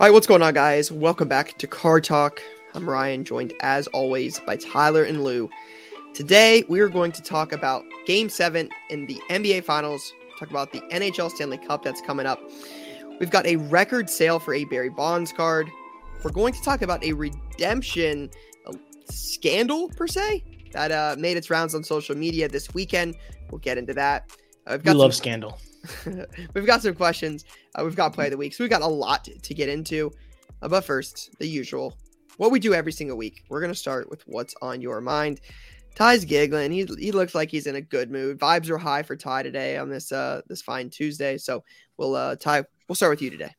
All right, what's going on, guys? Welcome back to Card Talk. I'm Ryan, joined as always by Tyler and Lou. Today, we are going to talk about Game 7 in the NBA Finals, talk about the NHL Stanley Cup that's coming up. We've got a record sale for a Barry Bonds card. We're going to talk about a redemption scandal, per se, that uh, made its rounds on social media this weekend. We'll get into that. Uh, we love scandal. we've got some questions. Uh, we've got play of the week, so we've got a lot to get into. Uh, but first, the usual, what we do every single week. We're gonna start with what's on your mind. Ty's giggling. He he looks like he's in a good mood. Vibes are high for Ty today on this uh this fine Tuesday. So we'll uh Ty, we'll start with you today.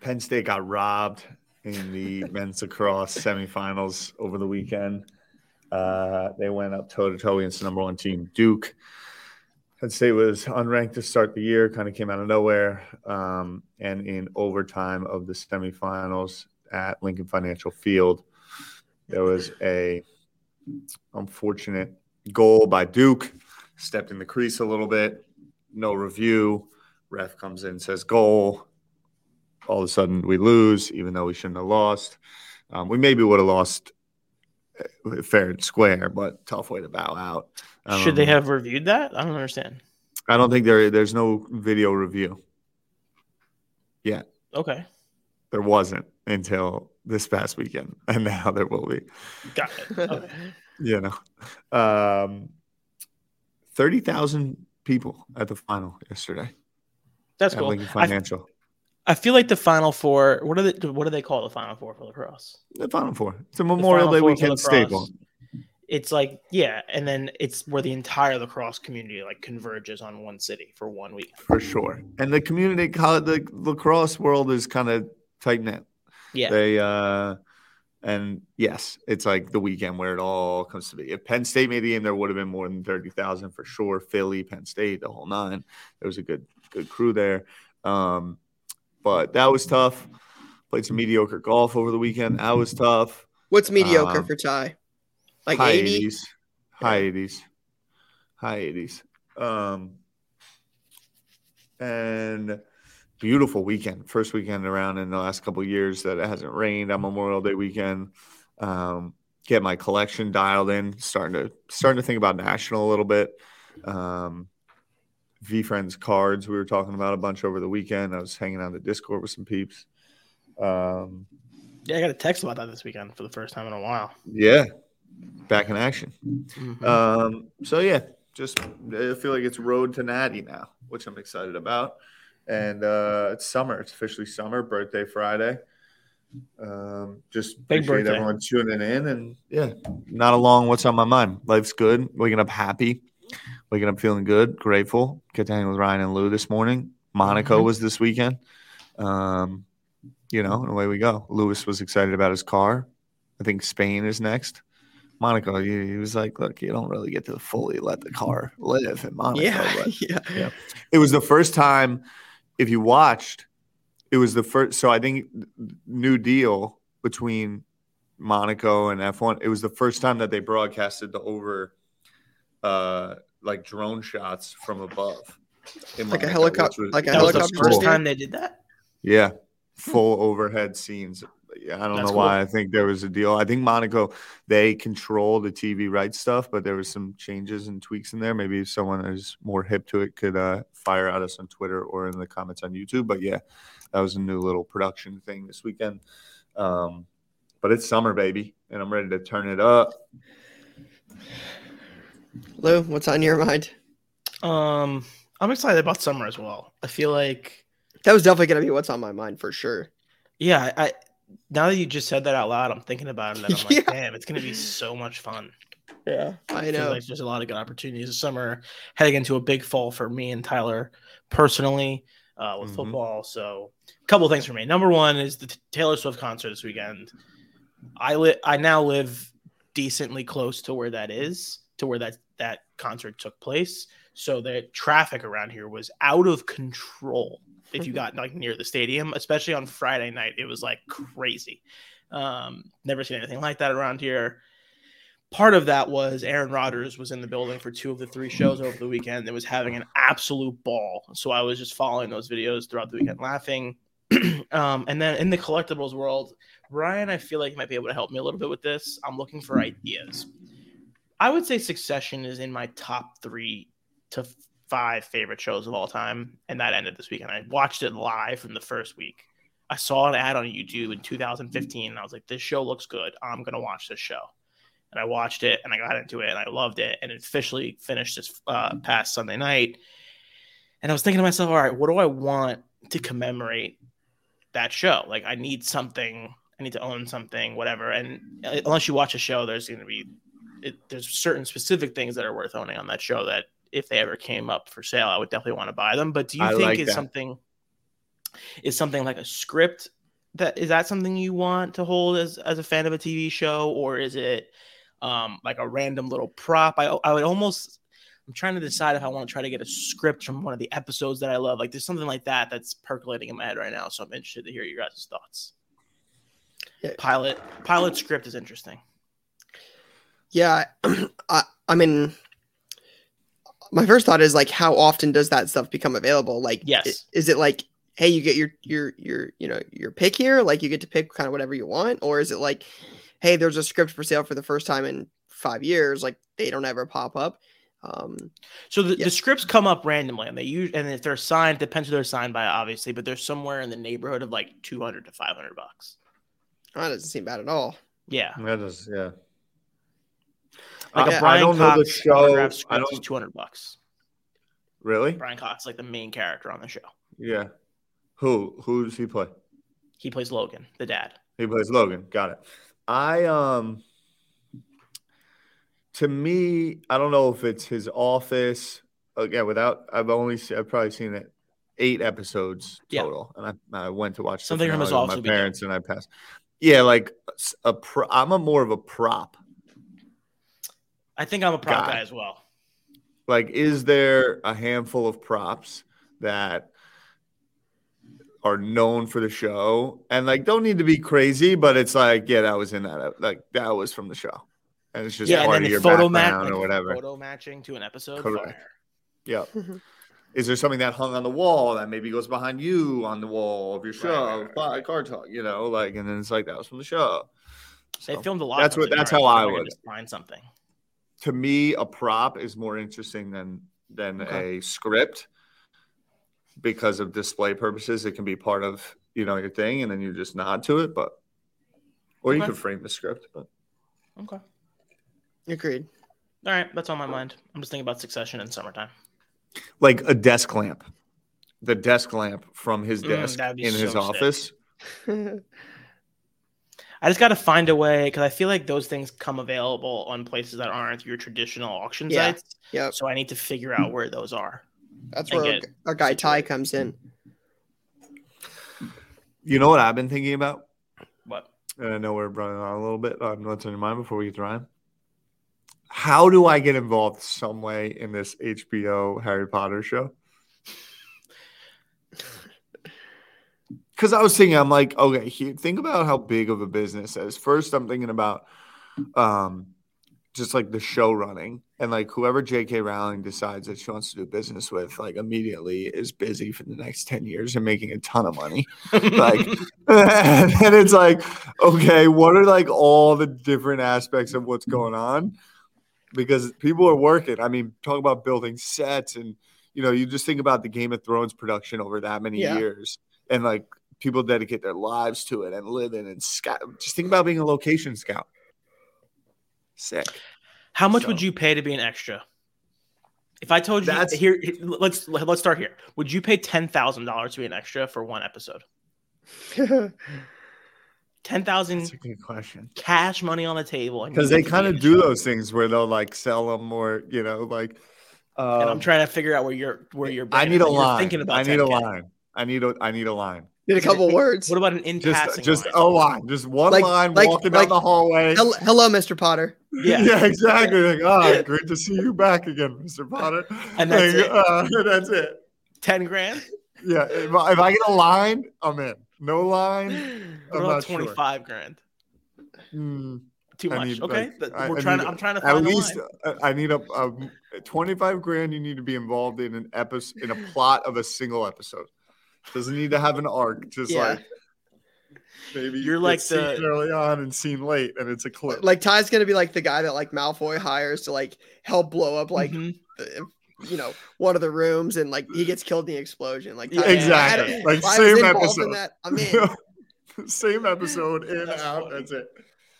Penn State got robbed in the men's lacrosse semifinals over the weekend. Uh, they went up toe to toe against the number one team, Duke. Penn it was unranked to start the year, kind of came out of nowhere. Um, and in overtime of the semifinals at Lincoln Financial Field, there was a unfortunate goal by Duke. Stepped in the crease a little bit, no review. Ref comes in, says goal. All of a sudden, we lose, even though we shouldn't have lost. Um, we maybe would have lost uh, fair and square, but tough way to bow out. Um, Should they have reviewed that? I don't understand. I don't think there there's no video review yet. Okay. There wasn't until this past weekend, and now there will be. Got it. Okay. you know, um, thirty thousand people at the final yesterday. That's cool. Lincoln Financial. I, I, feel like the Final Four. What are they? What do they call the Final Four for lacrosse? The Final Four. It's a Memorial Day weekend staple it's like yeah and then it's where the entire lacrosse community like converges on one city for one week. For sure. And the community the lacrosse world is kind of tight knit. Yeah. They uh and yes it's like the weekend where it all comes to be. If penn state made the game there would have been more than 30000 for sure. Philly penn state the whole nine. There was a good good crew there. Um but that was tough. Played some mediocre golf over the weekend. That was tough. What's mediocre um, for ty like high 80? 80s, high 80s, high 80s. Um, and beautiful weekend. First weekend around in the last couple years that it hasn't rained on Memorial Day weekend. Um, get my collection dialed in. Starting to starting to think about national a little bit. Um, VeeFriends cards we were talking about a bunch over the weekend. I was hanging on the Discord with some peeps. Um, yeah, I got a text about that this weekend for the first time in a while. Yeah, back in action. Mm-hmm. Um, so yeah, just I feel like it's road to Natty now, which I'm excited about. And uh, it's summer. It's officially summer. Birthday Friday. Um, just Big appreciate birthday. everyone tuning in, and yeah, not a long. What's on my mind? Life's good. Waking up happy. Waking up feeling good, grateful. Get to hang with Ryan and Lou this morning. Monaco mm-hmm. was this weekend. Um, you know, and away we go. Lewis was excited about his car. I think Spain is next. Monaco, he, he, was like, "Look, you don't really get to fully let the car live in Monaco." Yeah, but, yeah. yeah. It was the first time, if you watched, it was the first. So I think New Deal between Monaco and F1. It was the first time that they broadcasted the over, uh, like drone shots from above, like Monaco, a helicopter. Like a helicopter. first time they did that. Yeah, full overhead scenes I don't That's know why. I think there was a deal. I think Monaco they control the TV rights stuff, but there was some changes and tweaks in there. Maybe someone is more hip to it could uh, fire at us on Twitter or in the comments on YouTube. But yeah, that was a new little production thing this weekend. Um, but it's summer, baby, and I'm ready to turn it up. Lou, what's on your mind? Um, I'm excited about summer as well. I feel like that was definitely going to be what's on my mind for sure. Yeah, I now that you just said that out loud, I'm thinking about it and I'm like, yeah. damn, it's gonna be so much fun. Yeah, I, I know. Like there's a lot of good opportunities this summer, heading into a big fall for me and Tyler personally uh, with mm-hmm. football. So, a couple things for me. Number one is the Taylor Swift concert this weekend. I live. I now live decently close to where that is, to where that that concert took place. So the traffic around here was out of control if you got like near the stadium, especially on Friday night. It was like crazy. Um, never seen anything like that around here. Part of that was Aaron Rodgers was in the building for two of the three shows over the weekend and was having an absolute ball. So I was just following those videos throughout the weekend, laughing. um, and then in the collectibles world, Ryan, I feel like you might be able to help me a little bit with this. I'm looking for ideas. I would say Succession is in my top three to five favorite shows of all time, and that ended this weekend. I watched it live from the first week. I saw an ad on YouTube in 2015, and I was like, "This show looks good. I'm gonna watch this show." And I watched it, and I got into it, and I loved it, and it officially finished this uh, past Sunday night. And I was thinking to myself, "All right, what do I want to commemorate that show? Like, I need something. I need to own something, whatever." And uh, unless you watch a show, there's to be it, there's certain specific things that are worth owning on that show that if they ever came up for sale, I would definitely want to buy them. But do you I think like is that. something is something like a script that is that something you want to hold as as a fan of a TV show, or is it um like a random little prop? I I would almost I'm trying to decide if I want to try to get a script from one of the episodes that I love. Like there's something like that that's percolating in my head right now. So I'm interested to hear your guys' thoughts. Yeah. Pilot pilot script is interesting. Yeah, I, I mean, my first thought is like, how often does that stuff become available? Like, Yes. i- is it like, hey, you get your your your you know your pick here, like you get to pick kind of whatever you want, or is it like, hey, there's a script for sale for the first time in five years, like they don't ever pop up. Um, So the, Yeah. the scripts come up randomly, and they use and if they're signed, depends who they're signed by, obviously, but they're somewhere in the neighborhood of like two hundred to five hundred bucks. that doesn't seem bad at all. Yeah, That is, yeah. Like I- a I Brian don't know the Cox show. I don't- two hundred bucks. Really? Brian Cox, like the main character on the show, Yeah. Who? Who does he play? he plays Logan, the dad. He plays Logan. Got it. I um to me, I don't know if it's his office. Again, without I've only se- I've probably seen it eight episodes Yeah. total, and I, I went to watch Something from his office with would be my parents, and I passed. Yeah, like a pro, I'm a more of a prop. I think I'm a prop Guy. guy as well. Like, is there a handful of props that are known for the show and like don't need to be crazy, but it's like, yeah, that was in that, like that was from the show, and it's just yeah, and part then of your photo background match or whatever. photo matching to an episode. Correct. fire. Yep. Is there something that hung on the wall that maybe goes behind you on the wall of your show? right, right, by right. card talk, you know, like, and then it's like that was from the show. They So, filmed a lot. that's of what- that's in how ours, I so would. just find something. To me, a prop is more interesting than than Okay. a script because of display purposes. It can be part of you know your thing, and then you just nod to it. But or you Okay. could frame the script. But Okay. Agreed. All right, that's on my mind. I'm just thinking about Succession in summertime. like a desk lamp, the desk lamp from his Mm, desk that'd be in his sick. office. I just got to find a way because I feel like those things come available on places that aren't your traditional auction Yeah. sites. yep, So I need to figure out where those are. that's where our, our guy Ty comes in. You know what I've been thinking about? What? And I know we're running on a little bit. What's on your mind before we get to Ryan? How do I get involved some way in this HBO Harry Potter show? Because I was thinking, I'm like, okay, here, think about how big of a business is. First, I'm thinking about um, just like the show running and like whoever J.K. Rowling decides that she wants to do business with, like immediately is busy for the next 10 years and making a ton of money like and it's like okay what are like all the different aspects of what's going on because people are working i mean talk about building sets and you know you just think about the game of thrones production over that many Yeah. years and like people dedicate their lives to it and live in and scout just think about being a location scout sick How much So- would you pay to be an extra? If I told you That's- here, let's let's start here. Would you pay ten thousand dollars to be an extra for one episode? Ten thousand good question cash money on the table, because they kind of do those things where they'll like sell them or you know like um, And I'm trying to figure out where you're where you're. I need a line. Thinking about I need a 10K. line. I need a I need a line. Did a couple words. What about an in Just passing? just line? a line. Just one Like- line like- walking like- down the hallway. Hel- Hello, Mr. Potter. Yeah. exactly. Like, oh, great to see you back again, Mr. Potter. And that's Like, it. uh, that's it. ten grand. Yeah. If I, if I get a line, I'm in. No line. What I'm about not sure. twenty five grand? Hmm, Too much. need, okay, like, I- we're I trying. need to, I'm trying to At find a least line. uh, I need a, a 25 grand. You need to be involved in an episode in a plot of a single episode. Doesn't need to have an arc. Just Yeah. like maybe You're like it's seen the- early on and seen late, and it's a clip. Like Ty's gonna be like the guy that like Malfoy hires to like help blow up like Mhm. the- you know one of the rooms and like he gets killed in the explosion. Like Yeah, exactly. I- Like, I same episode. That, I'm in. Same episode in That's out. funny. That's it.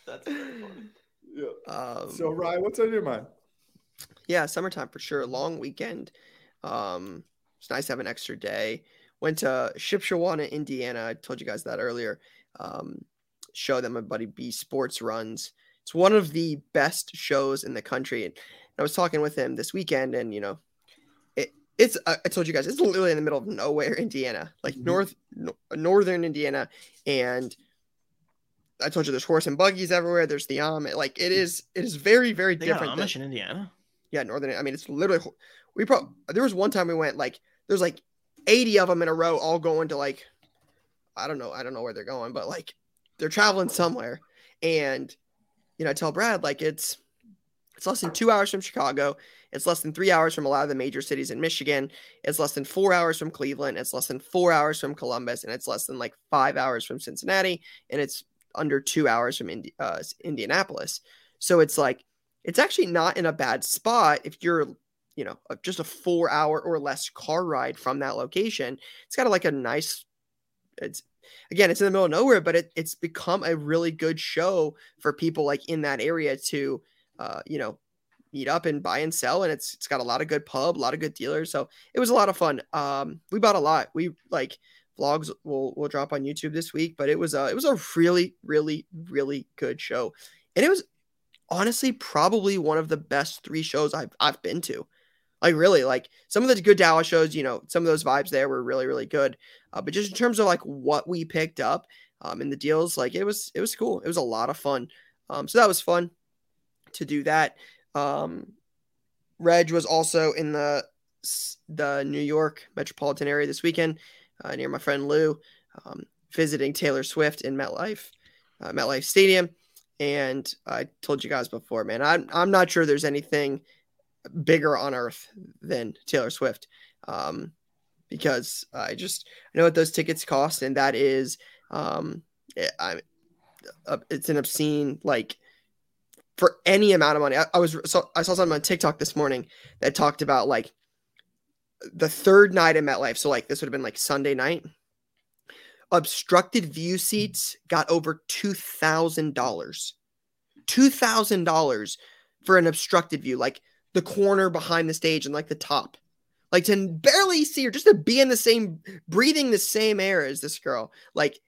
That's very funny. Yeah. Um, So Ryan, what's on your mind? yeah, summertime for sure. Long weekend. Um, it's nice to have an extra day. Went to Shipshewana, Indiana. I told you guys that earlier. Um, show that my buddy B Sports runs. It's one of the best shows in the country. And I was talking with him this weekend, and you know, it it's uh, I told you guys it's literally in the middle of nowhere, Indiana, like Mhm. north no, northern Indiana, and I told you there's horse and buggies everywhere. There's the Amish. Like it is, it is very, very They different. than- in Indiana. yeah, northern. I mean, it's literally we probably there was one time we went like there's like 80 of them in a row, all going to like I don't know, I don't know where they're going, but like they're traveling somewhere. And you know, I tell Brad like it's it's less than two hours from Chicago. It's less than three hours from a lot of the major cities in Michigan. It's less than four hours from Cleveland. It's less than four hours from Columbus, and it's less than like five hours from Cincinnati, and it's under two hours from Indi- uh, Indianapolis. So it's like it's actually not in a bad spot if you're you know a- just a four hour or less car ride from that location it's got a, like a nice it's again it's in the middle of nowhere but it, it's become a really good show for people like in that area to uh you know meet up and buy and sell and it's it's got a lot of good pub a lot of good dealers so it was a lot of fun um we bought a lot we like vlogs will will drop on youtube this week but it was uh it was a really really really good show and it was honestly probably one of the best three shows I've I've been to. Like really, like some of the good Dallas shows, you know, some of those vibes there were really really good. Uh, but just in terms of like what we picked up um, in the deals, like it was it was cool. It was a lot of fun. Um, so that was fun to do that. Um, Reg was also in the the New York metropolitan area this weekend uh, near my friend Lou, um, visiting Taylor Swift in MetLife, uh, MetLife Stadium. And I told you guys before, man, I'm I'm not sure there's anything bigger on earth than Taylor Swift. Um, because I just I know what those tickets cost, and that is um it, I uh, it's an obscene like for any amount of money. I, I was so I saw something on TikTok this morning that talked about like the third night in MetLife. So like this would have been like Sunday night. Obstructed view seats got over two thousand dollars. Two thousand dollars for an obstructed view, like the corner behind the stage and like the top. Like to barely see her, just to be in the same breathing the same air as this girl. Like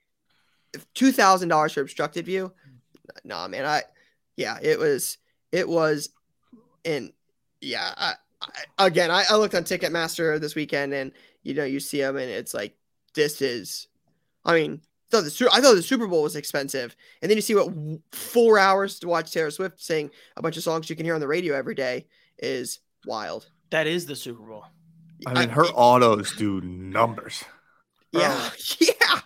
two thousand dollars for obstructed view. Nah, man. I yeah, it was it was and yeah, I, I, again, I, I looked on Ticketmaster this weekend, and you know, you see them, and it's like this is. I mean, thought the I thought the Super Bowl was expensive, and then you see what four hours to watch Taylor Swift sing a bunch of songs you can hear on the radio every day is wild. That is the Super Bowl. I mean, her autos do numbers. yeah, yeah.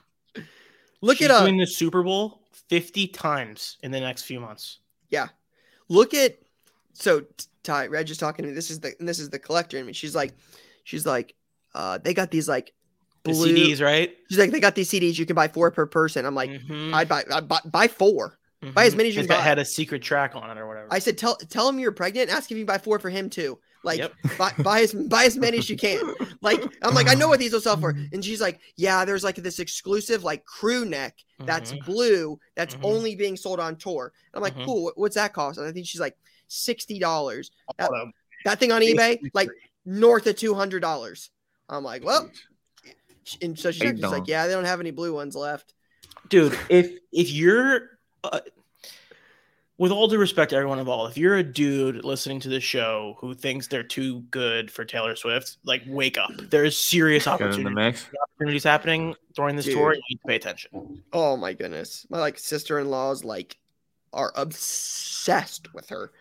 Look She's at uh, doing the Super Bowl 50 times in the next few months. Yeah, look at so Ty Reg is talking to me. This is the this is the collector in me. She's like, she's like, uh, they got these like The. CDs, right? She's like, they got these CDs. You can buy four per person. I'm like, Mhm, I'd buy, I'd buy, buy four. Buy as many as you can got- buy. had a secret track on it or whatever. I said, tell tell him you're pregnant. Ask if you buy four for him too. Like Yep. buy, buy as buy as many as you can. Like I'm like I know what these will sell for, and she's like, yeah, there's like this exclusive like crew neck that's Mhm. blue that's Mhm. only being sold on tour. And I'm like, Mhm. cool. What's that cost? And I think she's like sixty dollars. That, that thing on eBay like north of two hundred dollars. I'm like, well, and so she's like, she's like, don't. yeah, they don't have any blue ones left. dude if if you're uh, with all due respect to everyone involved if you're a dude listening to this show who thinks they're too good for taylor swift like wake up there's serious Get in the opportunity, mix. opportunities happening during this Dude. tour you need to pay attention Oh my goodness. My like sister-in-laws like are obsessed with her.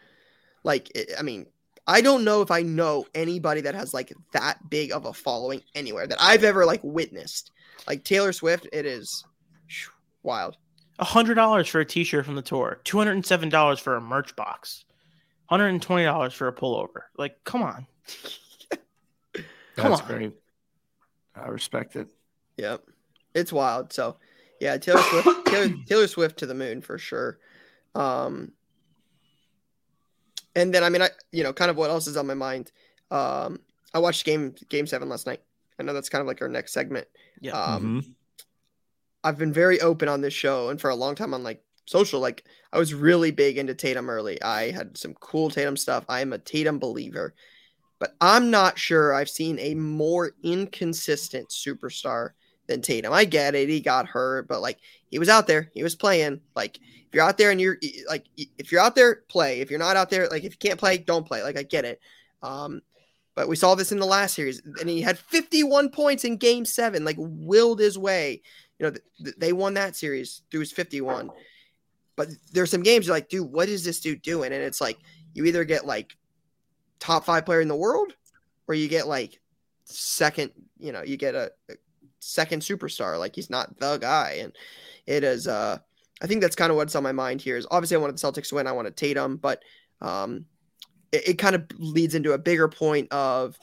Like it, I mean, I don't know if I know anybody that has like that big of a following anywhere that I've ever like witnessed. Like Taylor Swift, it is wild. $100 for a t-shirt from the tour $207 for a merch box $120 for a pullover like come on Come That's on. great. I respect it. Yep, it's wild. So, yeah, Taylor Swift, Taylor, Taylor Swift to the moon for sure. Um, and then I mean, I you know, kind of what else is on my mind. Um, I watched game game seven last night. I know that's kind of like our next segment. Yeah. Um, Mhm. I've been very open on this show and for a long time on like social. Like I was really big into Tatum early. I had some cool Tatum stuff. I am a Tatum believer, but I'm not sure I've seen a more inconsistent superstar than Tatum. I get it. He got hurt, but like he was out there, he was playing. Like if you're out there and you're like, if you're out there, play. If you're not out there, like if you can't play, don't play. Like I get it. Um, but we saw this in the last series, and he had 51 points in Game Seven. Like willed his way. You know, th- th- they won that series through his 51. But there's some games you're like, dude, what is this dude doing? And it's like you either get like top five player in the world, or you get like second. You know, you get a, a second superstar. Like he's not the guy, and it is. uh I think that's kind of what's on my mind here. Is obviously I wanted the Celtics to win. I wanted Tatum, but um, it, it kind of leads into a bigger point of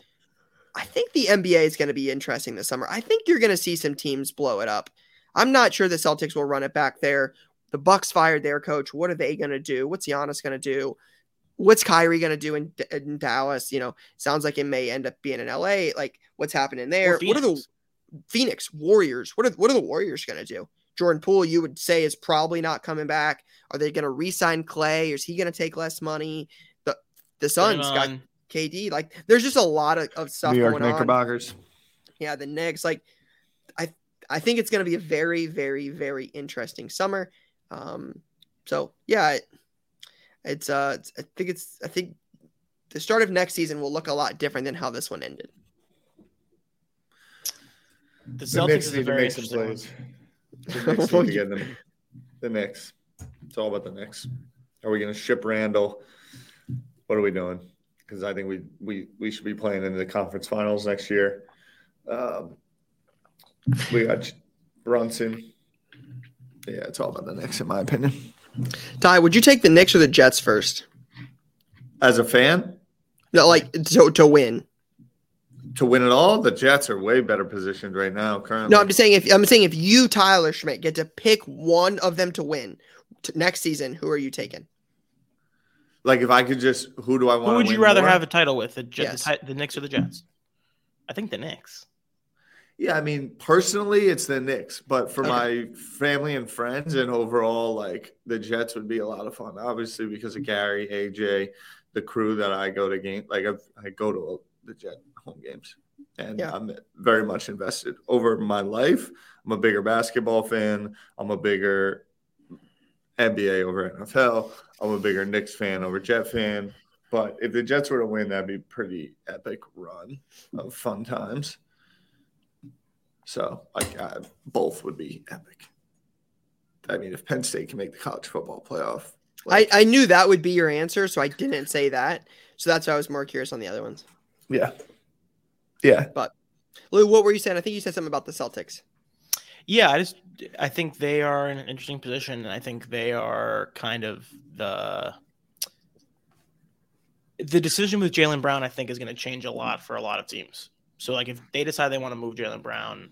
I think the NBA is going to be interesting this summer. I think you're going to see some teams blow it up. I'm not sure the Celtics will run it back there. The Bucks fired their coach. What are they going to do? What's Giannis going to do? What's Kyrie going to do in, in Dallas? You know, sounds like it may end up being in LA. Like, what's happening there? What are the Phoenix. Phoenix Warriors? What are what are the Warriors going to do? Jordan Poole, you would say, is probably not coming back. Are they going to re-sign Klay? Is he going to take less money? The the Suns got KD. Like, there's just a lot of, of stuff New York going on. Knickerbockers. Yeah, the Knicks. Like, I I think it's going to be a very, very, very interesting summer. Um, so yeah, it, it's uh, it's, I think it's I think the start of next season will look a lot different than how this one ended. The The Celtics Knicks is a very some interesting plays. The Knicks need to get them. The Knicks. It's all about the Knicks. Are we going to ship Randall? What are we doing? Because I think we we we should be playing in the conference finals next year. Um, we got Brunson. Yeah, it's all about the Knicks, in my opinion. Ty, would you take the Knicks or the Jets first? As a fan, No, like to to win. to win it all, the Jets are way better positioned right now. Currently, No, I'm just saying if I'm saying if you Tyler Schmidt get to pick one of them to win t- next season, who are you taking? like if I could just, who do I want? Who would win you rather more? have a title with? The, Jet, Yes. the, Ti- the Knicks or the Jets? I think the Knicks. Yeah, I mean, personally, it's the Knicks, but for Okay. my family and friends and overall, like the Jets would be a lot of fun. Obviously, because of mm-hmm. Gary, AJ, the crew that I go to game, like I've, I go to the Jet home games, and Yeah. I'm very much invested. Over my life, I'm a bigger basketball fan. I'm a bigger NBA over NFL. I'm a bigger Knicks fan over Jet fan. But if the Jets were to win, that'd be pretty epic run of fun times. So like uh, both would be epic. I mean, if Penn State can make the college football playoff, I, I knew that would be your answer, so I didn't say that. So that's why I was more curious on the other ones. yeah, yeah, But Lou, what were you saying? I think you said something about the Celtics. Yeah, I just I think they are in an interesting position, and I think they are kind of the the decision with Jaylen Brown. I think is going to change a lot for a lot of teams. So, like, if they decide they want to move Jaylen Brown,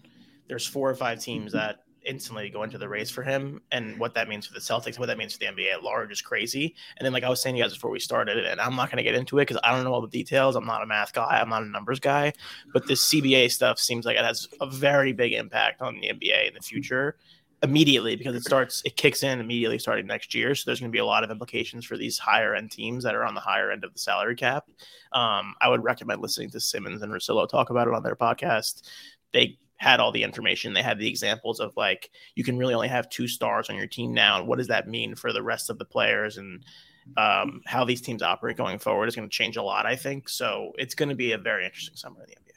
there's four or five teams mm-hmm. that instantly go into the race for him, and what that means for the Celtics, what that means for the NBA at large is crazy. And then, like I was saying to you guys before we started, and I'm not going to get into it because I don't know all the details. I'm not a math guy. I'm not a numbers guy but this CBA stuff seems like it has a very big impact on the NBA in the mm-hmm. future immediately because it starts it kicks in immediately starting next year. So there's going to be a lot of implications for these higher end teams that are on the higher end of the salary cap. Um, i would recommend listening to simmons and Russillo talk about it on their podcast. They had all the information. They had the examples of like you can really only have two stars on your team now. And what does that mean for the rest of the players? And um, how these teams operate going forward is going to change a lot i think. So it's going to be a very interesting summer in the nba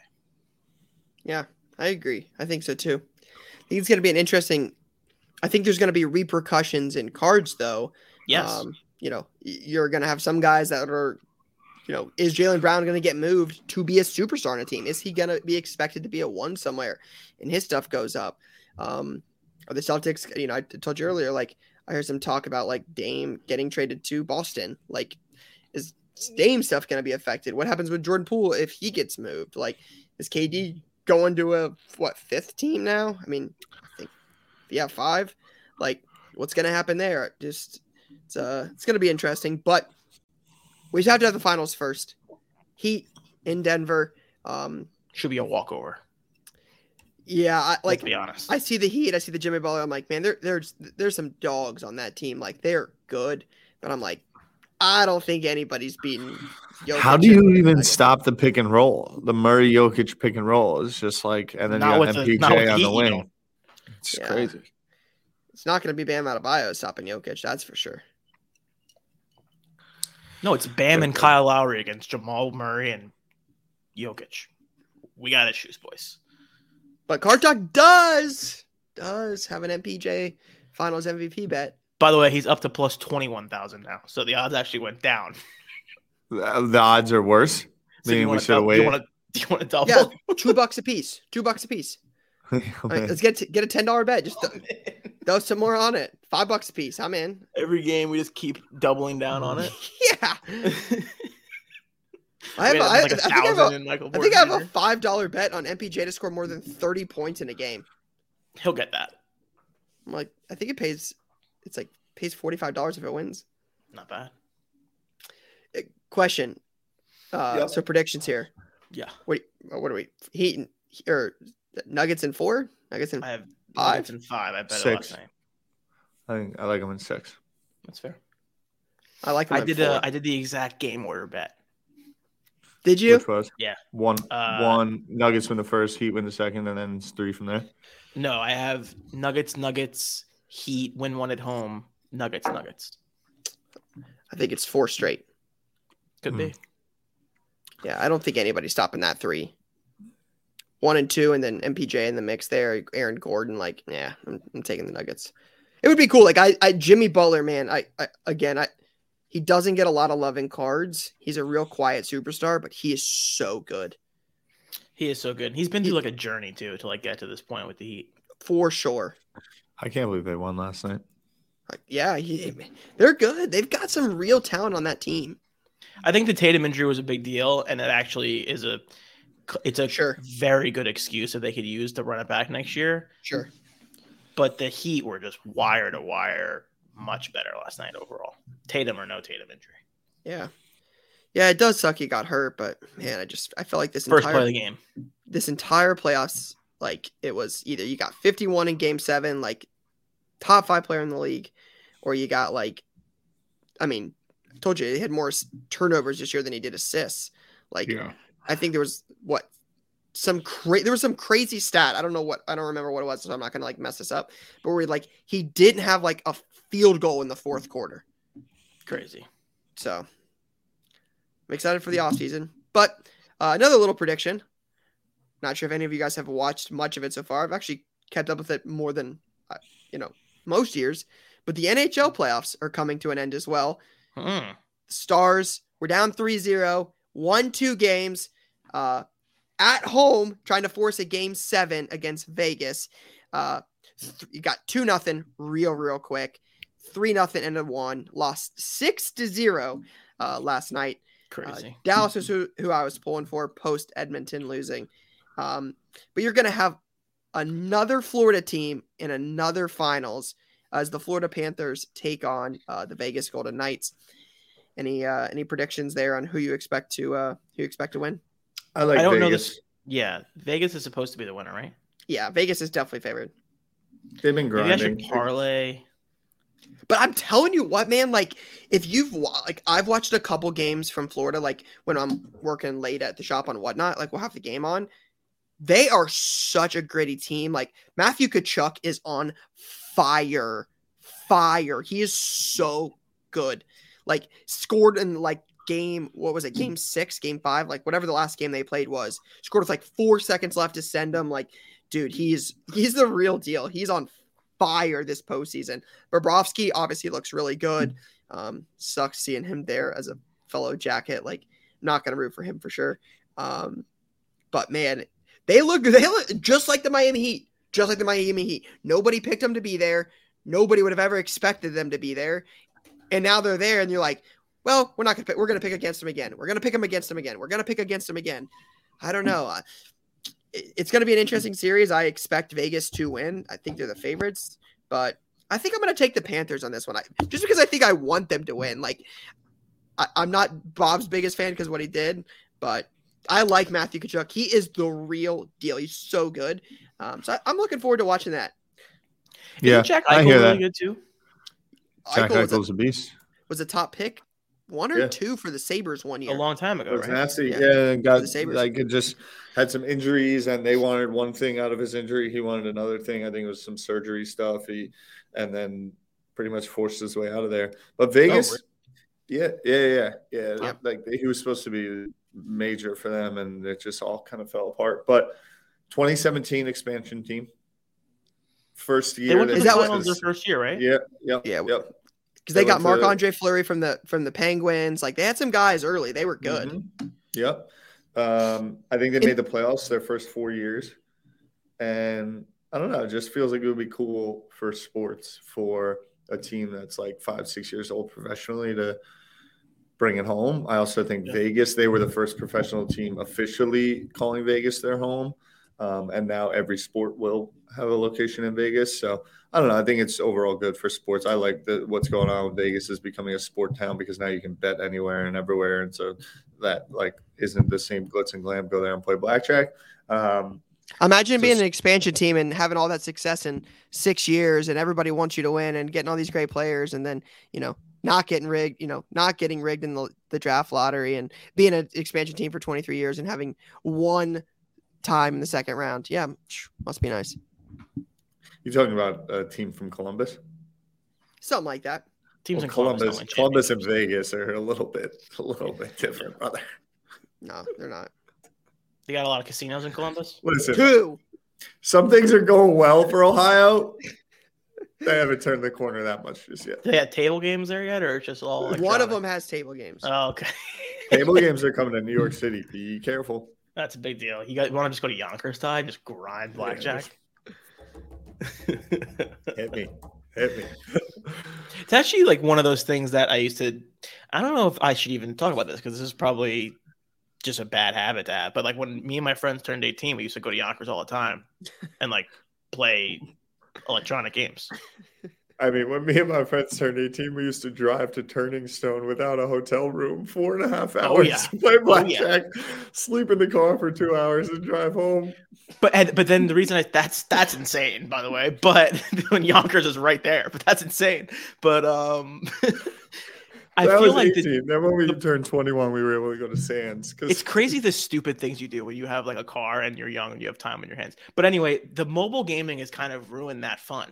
Yeah, I agree. I think so too. It's going to be an interesting. I think there's going to be repercussions in cards, though. yes Um, you know, you're going to have some guys that are, you know, is Jaylen Brown going to get moved to be a superstar on a team? Is he going to be expected to be a one somewhere? And his stuff goes up. Um, are the Celtics, you know, I told you earlier, like, I heard some talk about like Dame getting traded to Boston. Like, is Dame stuff going to be affected? What happens with Jordan Poole if he gets moved? Like, is KD going to a what fifth team now. I mean, I think yeah, five. Like, what's gonna happen there? Just it's uh, it's gonna be interesting. But we just have to have the finals first. Heat in Denver. Um, Should be a walkover. yeah, I, Like, like to be honest. I see the Heat. I see the Jimmy Butler. I'm like, man, there, there's there's some dogs on that team. Like they're good, but I'm like, I don't think anybody's beaten. Jokic How do you even like, stop the pick and roll? The Murray Jokic pick and roll is just like, and then Not you with got the- not with MPJ the on the Heat, you wing. Don't. It's Yeah. crazy. It's not going to be Bam Adebayo stopping Jokic. That's for sure. No, it's Bam and Kyle Lowry against Jamal Murray and Jokic. We got issues, boys. But Card Talk does does have an MPJ Finals MVP bet. By the way, he's up to plus twenty one thousand now, so the odds actually went down. The, the odds are worse. So Meaning we wanna should have Do you waited. want to? Do you want to double? Yeah, two bucks a piece. Two bucks a piece. All right, let's get to, get a ten dollar bet. Just th- throw some more on it. Five bucks a piece. I'm in. Every game, we just keep doubling down on it. Yeah, I have. A, had I, like a I think I have thousand a, in Michael I Porter think I have a five dollar bet on MPJ to score more than thirty points in a game. He'll get that. I'm like, I think it pays. It's like pays forty five dollars if it wins. Not bad. Uh, Question. Uh, Yep. So predictions here. Yeah, What? What are we? Heat and- or Nuggets in four? Nuggets in I have Five? Nuggets and five. I bet Six. last night. I think I like them in six. That's fair. I like them. I in did. four. Uh, I did the exact game order bet. did you? Which was Yeah. one Uh, one Nuggets win the first, Heat win the second, and then it's three from there. No, I have Nuggets, Nuggets, Heat, win one at home. Nuggets, Nuggets. I think it's four straight. Could Hmm. be. Yeah, I don't think anybody's stopping that three. One and two, and then MPJ in the mix there. Aaron Gordon, like, yeah, I'm, I'm taking the Nuggets. It would be cool. Like, I, I Jimmy Butler, man. I, I again, I he doesn't get a lot of love in cards. He's a real quiet superstar, but he is so good He is so good. He's been through like a journey too to like get to this point with the Heat. for sure. I can't believe they won last night. Like, yeah, he, they're good. They've got some real talent on that team. I think the Tatum injury was a big deal, and it actually is a it's a Sure. very good excuse that they could use to run it back next year. Sure. But the Heat were just wire to wire much better last night overall. Tatum or no Tatum injury. Yeah. Yeah, it does suck he got hurt, but man, I just I felt like this First entire play of the game. this entire playoffs, like it was either you got 51 in game seven, like top five player in the league, or you got like, I mean, I told you he had more turnovers this year than he did assists. Like, I think there was what some crazy there was some crazy stat. I don't know what I don't remember what it was, so I'm not gonna like mess this up. But where like he didn't have like a field goal in the fourth quarter. Crazy. So I'm excited for the offseason. But uh, another little prediction. Not sure if any of you guys have watched much of it so far. I've actually kept up with it more than, uh, you know, most years. But the NHL playoffs are coming to an end as well. Hmm. Stars were down 3 0, won two games uh, at home, trying to force a game seven against Vegas. Uh, th- you got 2 nothing real, real quick. 3 nothing and a 1. Lost 6 to 0 uh, last night. Uh, Crazy. Dallas is who, who I was pulling for post Edmonton losing. Um, but you're going to have another Florida team in another finals as the Florida Panthers take on uh, the Vegas Golden Knights. Any uh, any predictions there on who you expect to uh, who you expect to win? I like I don't know this. Yeah, Vegas is supposed to be the winner, right? Yeah, Vegas is definitely favored. They've been Maybe I grinding. should parlay. But I'm telling you what, man, like if you've wa- like I've watched a couple games from Florida, like when I'm working late at the shop on whatnot, like we'll have the game on. They are such a gritty team. Like Matthew Tkachuk is on fire, fire. He is so good. Like scored in like game, what was it, game six, game five, like whatever the last game they played was. Scored with like four seconds left to send them. Like, dude, he's he's the real deal. He's on fire this postseason. Bobrovsky obviously looks really good. Um, sucks seeing him there as a fellow jacket. Like, not gonna root for him for sure. Um, but man, they look they look just like the Miami Heat, just like the Miami Heat. Nobody picked them to be there. Nobody would have ever expected them to be there, and now they're there, and you're like, well, we're not gonna pick. We're gonna pick against them again. We're gonna pick them against them again. We're gonna pick against them again. I don't know. I- it's going to be an interesting series. I expect Vegas to win. I think they're the favorites, but I think I'm going to take the Panthers on this one. I, just because I think I want them to win. Like, I, I'm not Bob's biggest fan because what he did, but I like Matthew Tkachuk. He is the real deal. He's so good. Um, so I, I'm looking forward to watching that. Yeah, Jack I Eichel hear really that. good too. Jack Eichel was a, Eichel's a beast. was a top pick, one or Yeah. two for the Sabres one year. A long time ago, It was right? nasty. Yeah. Yeah, and got the Sabres. like it just had some injuries, and they wanted one thing out of his injury. He wanted another thing. I think it was some surgery stuff. He and then pretty much forced his way out of there. But oh, Vegas, yeah, yeah, yeah, yeah. Yep. Like he was supposed to be major for them, and it just all kind of fell apart. But 2017 expansion team, first year. They went to Is the that what- finals their first year, right? Yeah, yeah, Yeah, yep. because they They got went Marc Andre Fleury from the from the Penguins. Like they had some guys early. They were good. Mhm. Yep. Um, I think they made the playoffs their first four years, and I don't know. It just feels like it would be cool for sports for a team that's like five, six years old professionally to bring it home. I also think Yeah. Vegas. They were the first professional team officially calling Vegas their home, um, and now every sport will have a location in Vegas. So I don't know. I think it's overall good for sports. I like the, what's going on with Vegas is becoming a sport town because now you can bet anywhere and everywhere, and so that like isn't the same glitz and glam. Go there and play blackjack. Um, Imagine being an expansion team and having all that success in six years, and everybody wants you to win, and getting all these great players, and then you know not getting rigged, you know, not getting rigged in the, the draft lottery, and being an expansion team for 23 years and having one time in the second round. Yeah, must be nice. you're talking about a team from Columbus. Something like that. Teams Well, in Columbus, Columbus, don't Columbus and. Vegas are a little bit, a little bit different, brother. No, they're not. They got a lot of casinos in Columbus. Listen, Two. some things are going well for Ohio. They haven't turned the corner that much just yet. They had table games there yet, or it's just all One of them has table games. Oh, okay. Table games are coming to New York City. Be careful. That's a big deal. You guys want to just go to Yonkers time, just grind Yeah, blackjack. Hit me, hit me. It's actually like one of those things that I used to. I don't know if I should even talk about this because this is probably just a bad habit to have. But like when me and my friends turned 18, we used to go to Yonkers all the time and like play electronic games. I mean, when me and my friends turned 18, we used to drive to Turning Stone without a hotel room, four and a half hours Oh, yeah. play yeah. blackjack, sleep in the car for two hours, and drive home. But and, but then the reason I that's that's insane, by the way. But when Yonkers is right there, but that's insane. But um, I that feel like 18. the, then when we turned 21, we were able to go to Sands. it's crazy the stupid things you do when you have like a car and you're young and you have time on your hands. But anyway, the mobile gaming has kind of ruined that fun.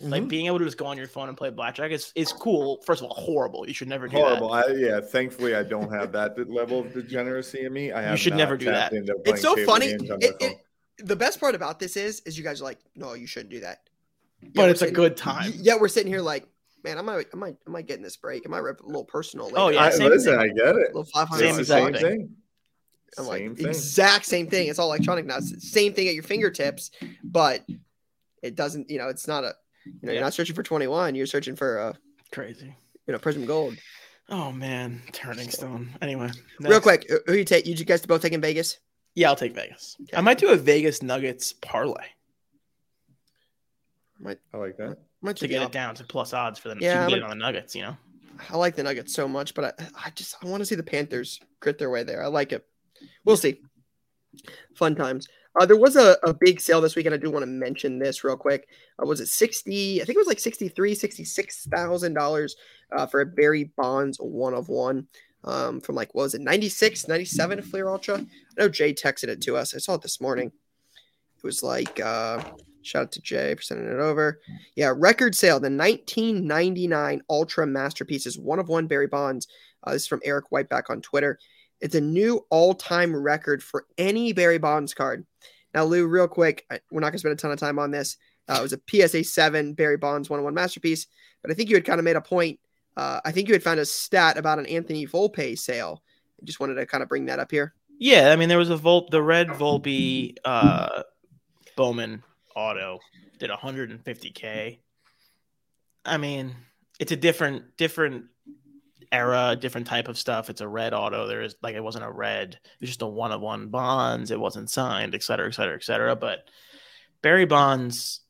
Like Mhm. being able to just go on your phone and play blackjack is is cool. First of all, horrible. You should never do horrible. that. I, yeah, thankfully, I don't have that level of degeneracy in me. I have should never do that. It's so funny. games on my It, it, the best part about this is, is you guys are like, no, you shouldn't do that. But we're it's a good time. Yeah, we're sitting here like, man, I might, I might, I might get in this break. I might rip a little personal. Later. Oh, yeah, I, same listen, thing. I get it. a little five Same hundred. It's the exact same thing. thing. I'm like Same thing. exact same thing. It's all electronic now. It's the same thing at your fingertips, but it doesn't. You know, it's not a. You know, Yeah. you're not searching for 21. You're searching for uh, Crazy. you know, Prizm Gold. Oh man, turning stone. Anyway, Real quick, who- who you take? You guys to both taking Vegas? Yeah, I'll take Vegas. Okay. I might do a Vegas Nuggets parlay Might I like that. Might to take get the it down to plus odds for them. Yeah, Yeah, get a- it on the Nuggets. You know. I like the Nuggets so much, but I, I just I want to see the Panthers grit their way there. I like it. We'll see. Fun times. Uh, there was a, a big sale this weekend. I do want to mention this real quick. Uh, was it 60? I think it was like 63, 66,000 dollars uh, for a Barry Bonds one of one um, from like, what was it, 96, 97 Fleer Ultra? I know Jay texted it to us. I saw it this morning. It was like, uh, shout out to Jay for sending it over. Yeah, record sale. The 1999 Ultra Masterpieces, one of one Barry Bonds. Uh, this is from Eric Whiteback on Twitter. It's a new all-time record for any Barry Bonds card. Now, Lou, real quick, we're not going to spend a ton of time on this. Uh, it was a PSA 7 Barry Bonds one of one masterpiece, but I think you had kind of made a point. Uh, I think you had found a stat about an Anthony Volpe sale. I just wanted to kind of bring that up here. Yeah, I mean there was a Volpe, the red Volpe uh Bowman auto did 150k. I mean, it's a different different era, different type of stuff. It's a red auto. There is like it wasn't a red. It was just a one of one bonds. It wasn't signed, et cetera, et cetera, et cetera. But Barry Bonds,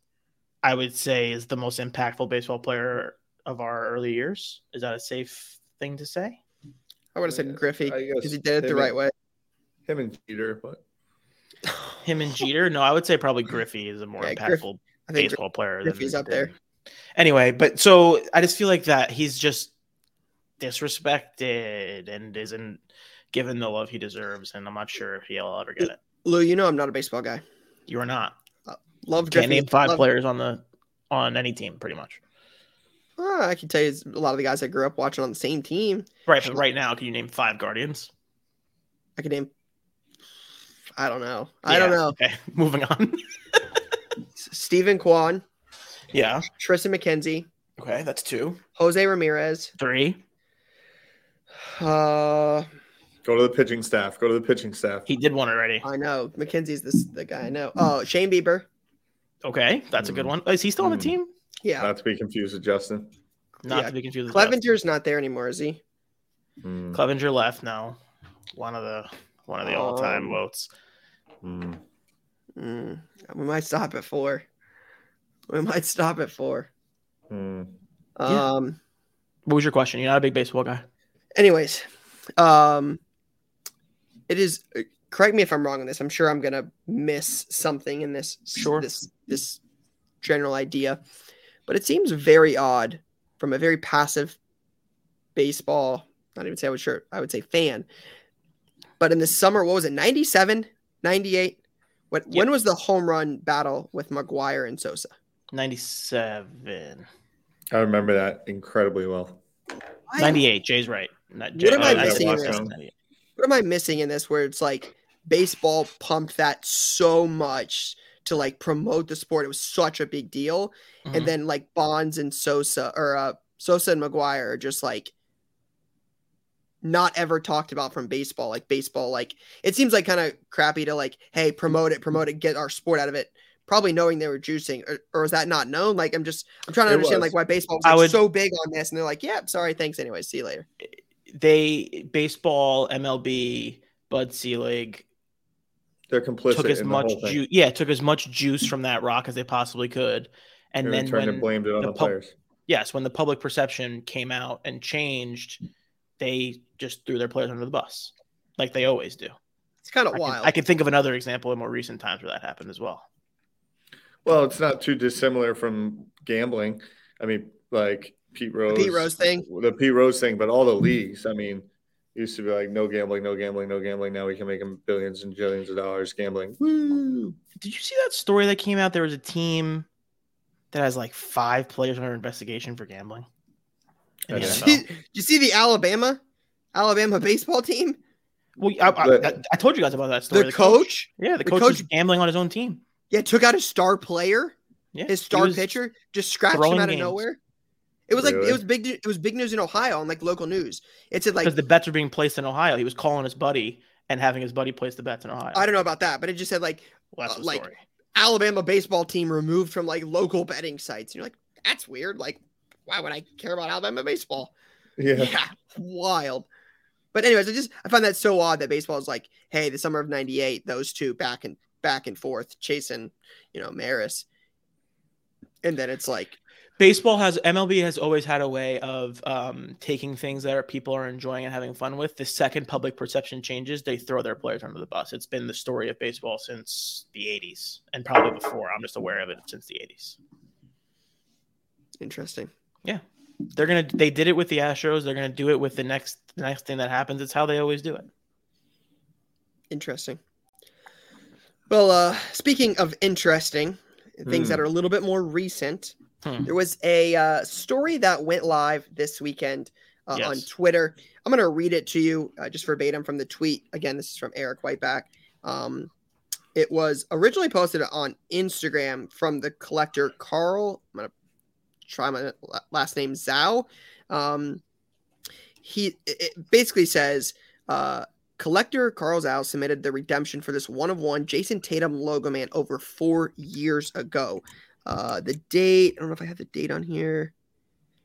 I would say, is the most impactful baseball player of our early years. Is that a safe thing to say? I would have said Griffey because he did it the right and- way. Him and Jeter, but Him and Jeter? No, I would say probably Griffey is a more Yeah, impactful I think baseball player. Griffey's than, up there. than- Anyway, but so I just feel like that he's just disrespected and isn't given the love he deserves, and I'm not sure if he'll ever get it. Lou, you know I'm not a baseball guy. You are not. Love Can't name five Love- players on the on any team, pretty much. Ah, I can tell you a lot of the guys I grew up watching on the same team. Right, but right now, can you name five Guardians? I can name. I don't know. I don't know. Okay, moving on. Steven Kwan, yeah. Triston McKenzie, Okay, that's two. Jose Ramirez. Three. Uh, go to the pitching staff. Go to the pitching staff. He did one already. I know McKenzie's this the guy I know. Oh, Shane Bieber. Okay, that's a good Mm. one. Is he still on the Mm. team? Yeah, Not to be confused with Justin. Not Yeah. to be confused. with Jeff. Clevinger's not there anymore, is he? Mm, Clevenger left now. One of the one of the all time Um, votes. mm. Mm, we might stop at four. We might stop at four. Mm. Yeah. Um. What was your question? You're not a big baseball guy. Anyways, um, it is. Correct me if I'm wrong on this. I'm sure I'm gonna miss something in this. Sure. This this general idea, but it seems very odd from a very passive baseball. Not even say I would sure I would say fan, but in the summer, what was it? 97, 98. When Yep. when was the home run battle with McGwire and Sosa? 97. I remember that incredibly well. 98. Jay's right. Not, What am I Oh, missing in this? What am I missing in this where it's like baseball pumped that so much to like promote the sport. It was such a big deal. Mhm. And then like Bonds and Sosa or uh Sosa and McGwire are just like not ever talked about from baseball. Like baseball, like it seems like kind of crappy to like, hey, promote it, promote it, get our sport out of it. Probably knowing they were juicing, or, or is that not known? Like I'm just I'm trying to It understand was. like why baseball was I like, would- so big on this, and they're like, yeah, sorry, thanks anyway, see you later. They baseball, MLB, Bud Selig They're complicit took as in the much whole thing. juice. Yeah, took as much juice from that rock as they possibly could. And And then then turned when and blamed it on the the, pub- players. yes, when the public perception came out and changed, they just threw their players under the bus, like they always do. It's kind I of can, wild. I can think of another example in more recent times where that happened as well. Well, it's not too dissimilar from gambling. I mean, like Pete Rose, Pete Rose thing. the Pete Rose thing, but all the leagues. I mean, used to be like no gambling, no gambling, no gambling. Now we can make them billions and billions of dollars gambling. Woo! Did you see that story that came out? There was a team that has like five players under investigation for gambling. in didn't NFL. Did, did you see the Alabama, Alabama baseball team? Well, I, I, The- I told you guys about that story. The, coach, yeah, the, the coach, coach- was gambling on his own team. yeah, took out a star player, Yeah, his star pitcher, just scratched him throwing out of games. nowhere. It was like Really? it was big. It was big news in Ohio on like local news. It said like because the bets were being placed in Ohio. He was calling his buddy and having his buddy place the bets in Ohio. I don't know about that, but it just said like well, that's uh, like- story. Alabama baseball team removed from like local betting sites. And you're like, that's weird. Like, why would I care about Alabama baseball? Yeah. Yeah, wild. But anyways, I just I find that so odd that baseball is like, hey, the summer of '98, those two back and back and forth chasing, you know, Maris, and then it's like, Baseball has MLB has always had a way of um, taking things that are, people are enjoying and having fun with. The second public perception changes, they throw their players under the bus. It's been the story of baseball since the '80s and probably before. I'm just aware of it since the '80s. interesting. Yeah, they're gonna. They did it with the Astros. They're gonna do it with the next the next thing that happens. It's how they always do it. Interesting. Well, uh, speaking of interesting things Hmm. that are a little bit more recent, Hmm. there was a uh, story that went live this weekend uh, on Twitter. I'm going to read it to you uh, just verbatim from the tweet. Again, this is from Eric Whiteback. Um, it was originally posted on Instagram from the collector Carl. I'm going to try my last name Zhao. Um, he it it basically says uh, collector Carl Zhao submitted the redemption for this one of one Jayson Tatum logo man over four years ago. Uh, the date, I don't know if I have the date on here.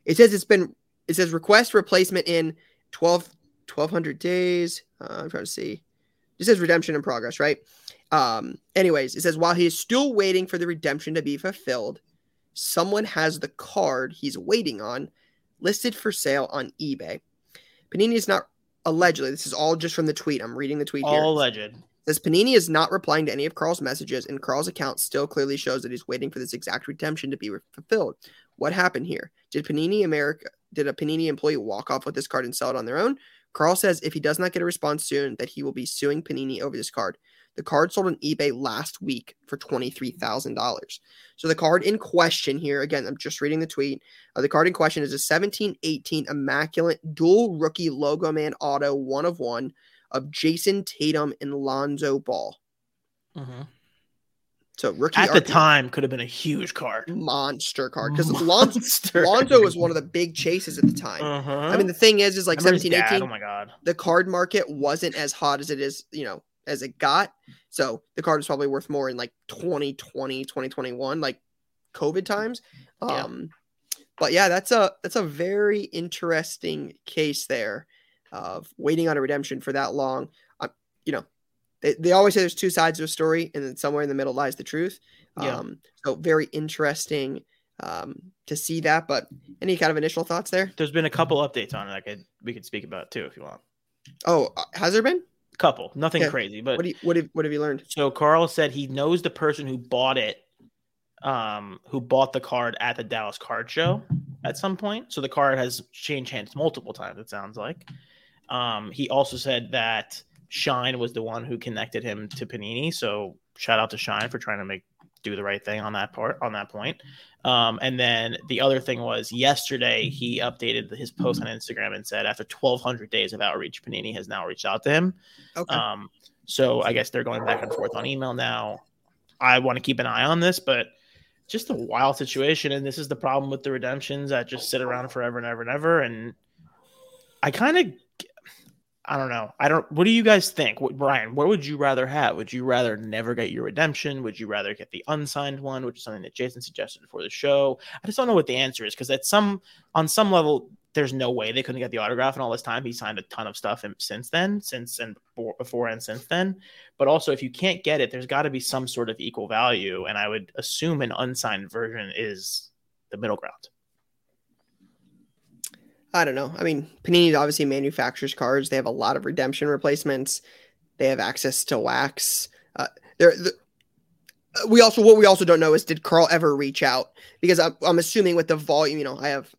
It says it's been it says request replacement in 12 1200 days. Uh, I'm trying to see. It says redemption in progress, right? Um, anyways, it says while he is still waiting for the redemption to be fulfilled, someone has the card he's waiting on listed for sale on eBay. Panini is not allegedly, this is all just from the tweet. I'm reading the tweet All here. alleged. Says Panini is not replying to any of Carl's messages, and Carl's account still clearly shows that he's waiting for this exact redemption to be fulfilled. What happened here? Did Panini America did a Panini employee walk off with this card and sell it on their own? Carl says if he does not get a response soon, that he will be suing Panini over this card. The card sold on eBay last week for $23,000. So the card in question here, again, I'm just reading the tweet. Uh, the card in question is a 1718 Immaculate Dual Rookie Logo Man Auto one of one of Jayson Tatum and Lonzo Ball. Mhm. So rookie At the arc- time, could have been a huge card. monster card because Lonzo, Lonzo was one of the big chases at the time. Uh-huh. I mean, the thing is, is like Remember his 17, dad? 18, Oh my god. the card market wasn't as hot as it is, you know, as it got. So the card was probably worth more in like 2020, 2021, like COVID times. Yeah. Um, but yeah, that's a that's a very interesting case there of waiting on a redemption for that long. Uh, you know, they, they always say there's two sides of a story, and then somewhere in the middle lies the truth. Yeah. Um, so very interesting um, to see that. But any kind of initial thoughts there? There's been a couple updates on it. I could we could speak about too if you want. Oh, uh, has there been? Couple, nothing Yeah. crazy, but What do you, what have what have you learned? So Carl said he knows the person who bought it, um, who bought the card at the Dallas Card Show at some point. So the card has changed hands multiple times. It sounds like. Um, he also said that Shine was the one who connected him to Panini. So shout out to Shine for trying to make do the right thing on that part on that point. Um, and then the other thing was yesterday he updated his post on Instagram and said after 1,200 days of outreach, Panini has now reached out to him. Okay. Um, so I guess they're going back and forth on email now. I want to keep an eye on this, but just a wild situation. And this is the problem with the redemptions that just sit around forever and ever and ever. And I kind of, I don't know. I don't, what do you guys think? What, Brian, what would you rather have? Would you rather never get your redemption? Would you rather get the unsigned one, which is something that Jason suggested for the show? I just don't know what the answer is because at some, on some level, there's no way they couldn't get the autograph in all this time. He signed a ton of stuff in, since then, since and before, before and since then. But also, if you can't get it, there's got to be some sort of equal value. And I would assume an unsigned version is the middle ground. I don't know. I mean, Panini obviously manufactures cards. They have a lot of redemption replacements. They have access to wax. Uh, they're, the, uh, we also what we also don't know is did Carl ever reach out? Because I'm, I'm assuming with the volume, you know, I have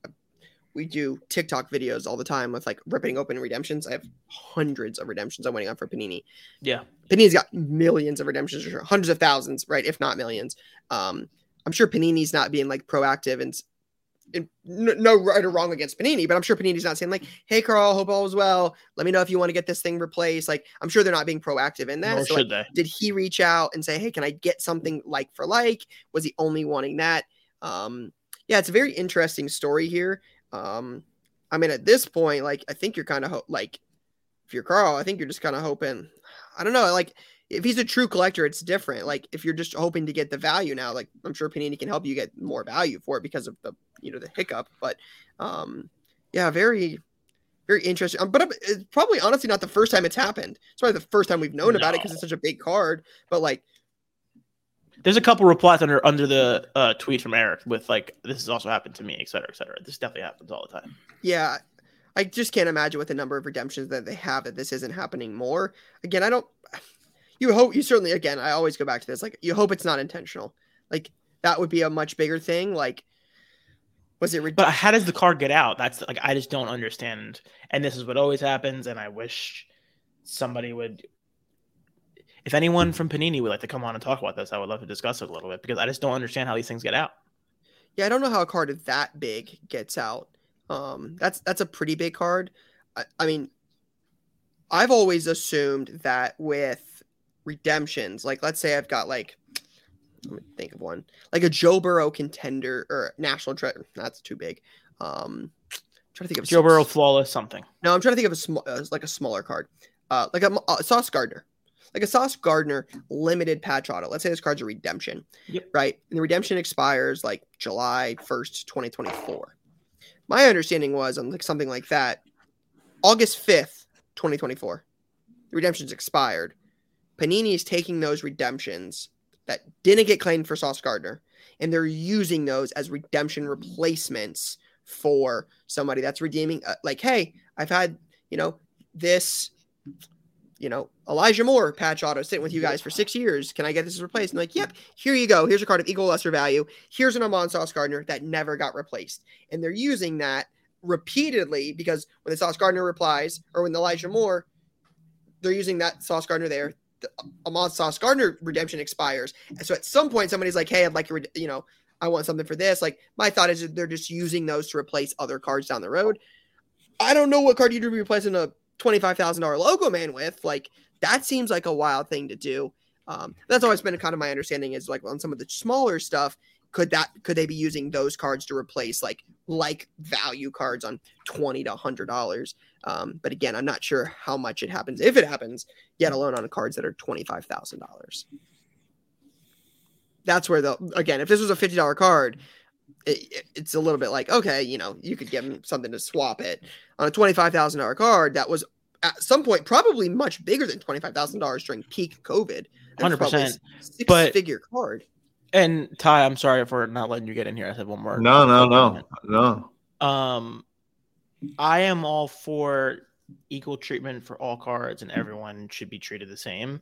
we do TikTok videos all the time with like ripping open redemptions. I have hundreds of redemptions I'm waiting on for Panini. Yeah. Panini's got millions of redemptions, or hundreds of thousands, right? If not millions. Um, I'm sure Panini's not being like proactive and, and no, right or wrong against Panini, but I'm sure Panini's not saying like, "Hey, Carl, hope all is well. Let me know if you want to get this thing replaced." Like, I'm sure they're not being proactive in that. Nor So, like, they. did he reach out and say, "Hey, can I get something like for like?" Was he only wanting that? Um, yeah, it's a very interesting story here. Um, I mean, at this point, like, I think you're kind of ho- like, if you're Carl, I think you're just kind of hoping. I don't know, like, if he's a true collector, it's different. Like, if you're just hoping to get the value now, like, I'm sure Panini can help you get more value for it because of the, you know, the hiccup. But, um, yeah, very, very interesting. Um, but it's probably honestly not the first time it's happened. It's probably the first time we've known about it because it's such a big card. But like, There's a couple replies under under the uh, tweet from Eric with like, "This has also happened to me," et cetera, et cetera. This definitely happens all the time. Yeah, I just can't imagine with the number of redemptions that they have that this isn't happening more. Again, I don't. You hope you certainly. Again, I always go back to this. Like, you hope it's not intentional. Like that would be a much bigger thing. Like, was it? Red- But how does the card get out? That's like I just don't understand. And this is what always happens. And I wish somebody would. If anyone from Panini would like to come on and talk about this, I would love to discuss it a little bit because I just don't understand how these things get out. yeah, I don't know how a card that big gets out. Um, that's that's a pretty big card. I, I mean, I've always assumed that with redemptions, like let's say I've got like let me think of one like a Joe Burrow contender or national treasure. That's too big. Um, trying to think of Joe some- Burrow flawless something. No, I'm trying to think of a small, uh, like a smaller card, uh, like a, a Sauce Gardner, like a Sauce Gardner limited patch auto. Let's say this card's a redemption, Yep. right? And the redemption expires like July 1st, 2024. my understanding was on like something like that, August 5th, 2024, the redemptions expired. Panini is taking those redemptions that didn't get claimed for Sauce Gardner, and they're using those as redemption replacements for somebody that's redeeming. Uh, like, hey, I've had you know this, you know Elijah Moore patch auto sitting with you guys for six years. Can I get this replaced? And like, yep, here you go. Here's a card of equal lesser value. Here's an Ahmad Sauce Gardner that never got replaced, and they're using that repeatedly because when the Sauce Gardner replies or when Elijah Moore, they're using that Sauce Gardner there the Ahmad Sauce Gardner redemption expires. And so at some point, somebody's like, "Hey, I'd like a, you know, I want something for this." Like my thought is they're just using those to replace other cards down the road. I don't know what card you'd be replacing a twenty five thousand dollar logo man with. Like that seems like a wild thing to do. Um, that's always been kind of my understanding is like on some of the smaller stuff, could that could they be using those cards to replace like like value cards on 20 to 100 dollars um, but again i'm not sure how much it happens if it happens yet alone on cards that are $25000 that's where the again if this was a $50 card it, it's a little bit like okay you know you could give them something to swap it on a $25000 card that was at some point probably much bigger than $25000 during peak covid 100% six but figure card and Ty, I'm sorry for not letting you get in here. I said one more. No, no, no, no. Um, I am all for equal treatment for all cards, and everyone should be treated the same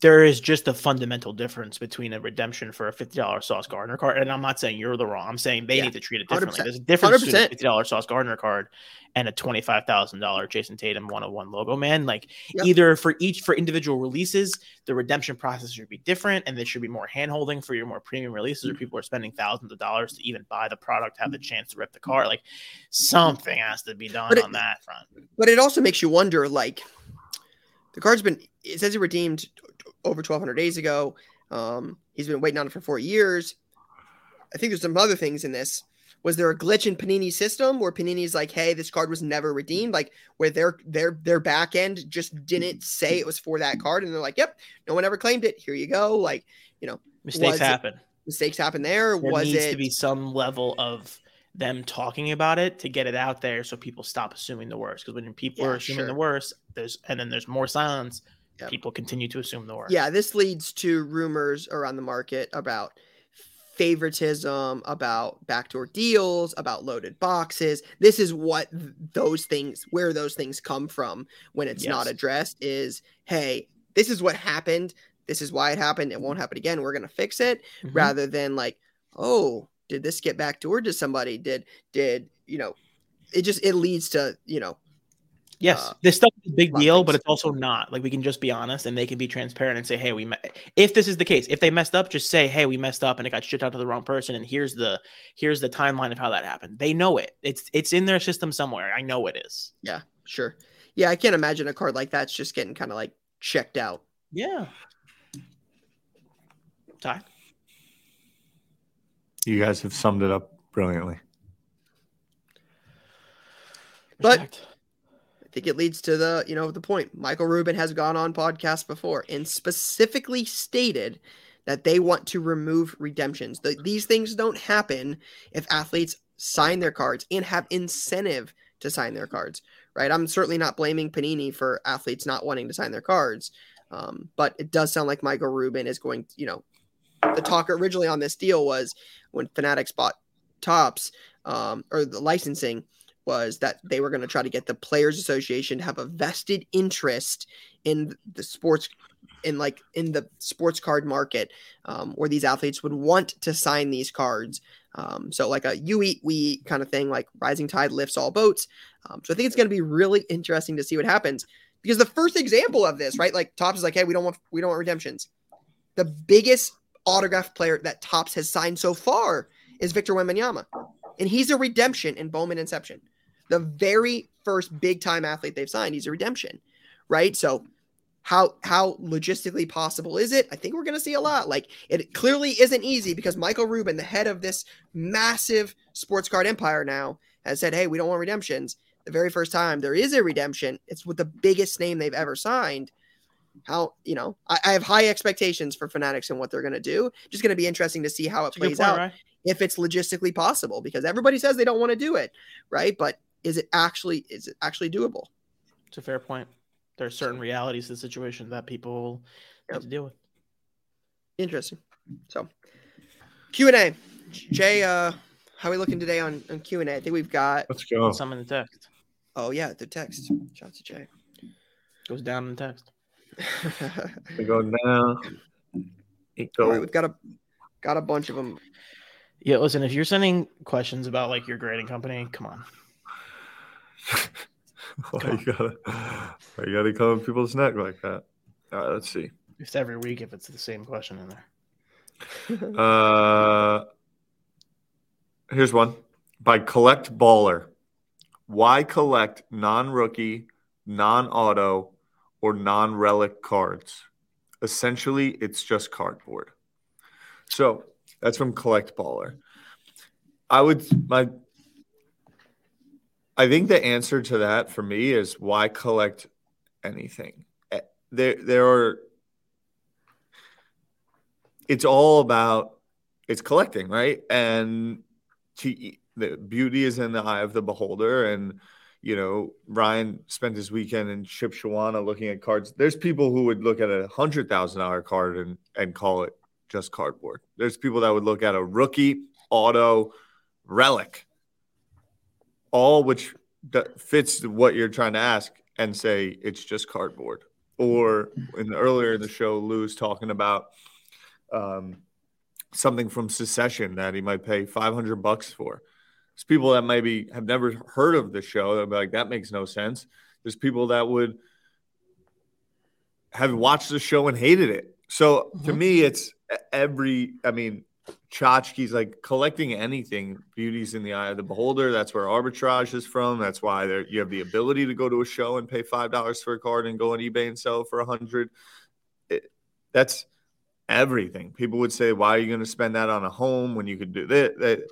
there is just a fundamental difference between a redemption for a fifty dollars Sauce Gardner card, and I'm not saying you're the wrong. I'm saying they yeah, need to treat it differently. 100%. There's a difference 100%. between a fifty dollars Sauce Gardner card and a twenty five thousand dollar Jayson Tatum one hundred one logo man. Like yep. either for each for individual releases, the redemption process should be different, and there should be more handholding for your more premium releases, where mm-hmm. people are spending thousands of dollars to even buy the product, have the mm-hmm. chance to rip the card. Like something has to be done on that front. But it also makes you wonder, like the card's been it says it redeemed over 1200 days ago. Um, he's been waiting on it for four years. I think there's some other things in this. Was there a glitch in Panini's system where Panini's like, "Hey, this card was never redeemed," like where their their their back end just didn't say it was for that card, and they're like, "Yep, no one ever claimed it. Here you go." Like, you know, mistakes happen. It, mistakes happen there. There was needs it to be some level of them talking about it to get it out there so people stop assuming the worst? Because when people yeah, are assuming sure. the worst, there's and then there's more silence People continue to assume the worst. Yeah, this leads to rumors around the market about favoritism, about backdoor deals, about loaded boxes. This is what those things, where those things come from when it's yes. not addressed is, hey, this is what happened. This is why it happened. It won't happen again. We're going to fix it mm-hmm. rather than like, oh, did this get backdoored to somebody? Did, did, you know, it just, it leads to, you know, Yes, uh, this stuff is a big deal, but it's also not. Like we can just be honest and they can be transparent and say, "Hey, we me-. if this is the case, if they messed up, just say, "Hey, we messed up and it got shipped out to the wrong person and here's the here's the timeline of how that happened." They know it. It's it's in their system somewhere. I know it is. Yeah, sure. Yeah, I can't imagine a card like that's just getting kind of like checked out. Yeah. Ty. You guys have summed it up brilliantly. But I think it leads to the, you know, the point. Michael Rubin has gone on podcast before and specifically stated that they want to remove redemptions. The, these things don't happen if athletes sign their cards and have incentive to sign their cards, right? I'm certainly not blaming Panini for athletes not wanting to sign their cards, um, but it does sound like Michael Rubin is going, you know, the talk originally on this deal was when Fanatics bought Topps um, or the licensing – was that they were going to try to get the players association to have a vested interest in the sports in like in the sports card market um, where these athletes would want to sign these cards. Um, so like a you eat we eat kind of thing like rising tide lifts all boats. Um, so i think it's going to be really interesting to see what happens. Because the first example of this right like Topps is like hey we don't want we don't want redemptions. The biggest autograph player that Topps has signed so far is victor Wembanyama. And he's a redemption in Bowman Inception. The very first big time athlete they've signed, he's a redemption, right? So how how logistically possible is it? I think we're going to see a lot. Like it clearly isn't easy because Michael Rubin, the head of this massive sports card empire now, has said, "Hey, we don't want redemptions." The very first time there is a redemption, it's with the biggest name they've ever signed. How you know? I, I have high expectations for Fanatics and what they're going to do. Just going to be interesting to see how it plays point, out. Right? if it's logistically possible because everybody says they don't want to do it, right? But is it actually is it actually doable? It's a fair point. There are certain realities to the situation that people Yep. have to deal with. Interesting. So Q and A, Jay. Uh, how are we looking today on on Q and A? I think we've got. Let's go. Some in the text Oh yeah, the text. Shout to Jay. goes down in the text. We go down. It All right, go. we've got a got a bunch of them. Yeah, listen, if you're sending questions about like your grading company, come on. Why you gotta, why you gotta come people's neck like that? All right, let's see. It's every week if it's the same question in there. Uh, here's one by Collect Baller. Why collect non-rookie, non-auto, or non-relic cards? Essentially, it's just cardboard. So that's from Collect Baller. I would my. I think the answer to that for me is why collect anything. Eh, There, there are it's all about it's collecting, right? And to, the beauty is in the eye of the beholder. And you know, Ryan spent his weekend in Shipshewana looking at cards. There's people who would look at a hundred thousand dollar card and and call it just cardboard. There's people that would look at a rookie auto relic, all which fits what you're trying to ask, and say it's just cardboard. Or in the, earlier in the show, Lou's talking about um, something from Succession that he might pay 500 bucks for. There's people that maybe have never heard of the show. They'll be like, that makes no sense. There's people that would have watched the show and hated it. So to Mhm. me, it's every, I mean, tchotchkes like collecting anything, beauty's in the eye of the beholder. That's where arbitrage is from. That's why there, you have the ability to go to a show and pay $5 for a card and go on eBay and sell for a hundred. That's everything. People would say, "Why are you going to spend that on a home when you could do that?" that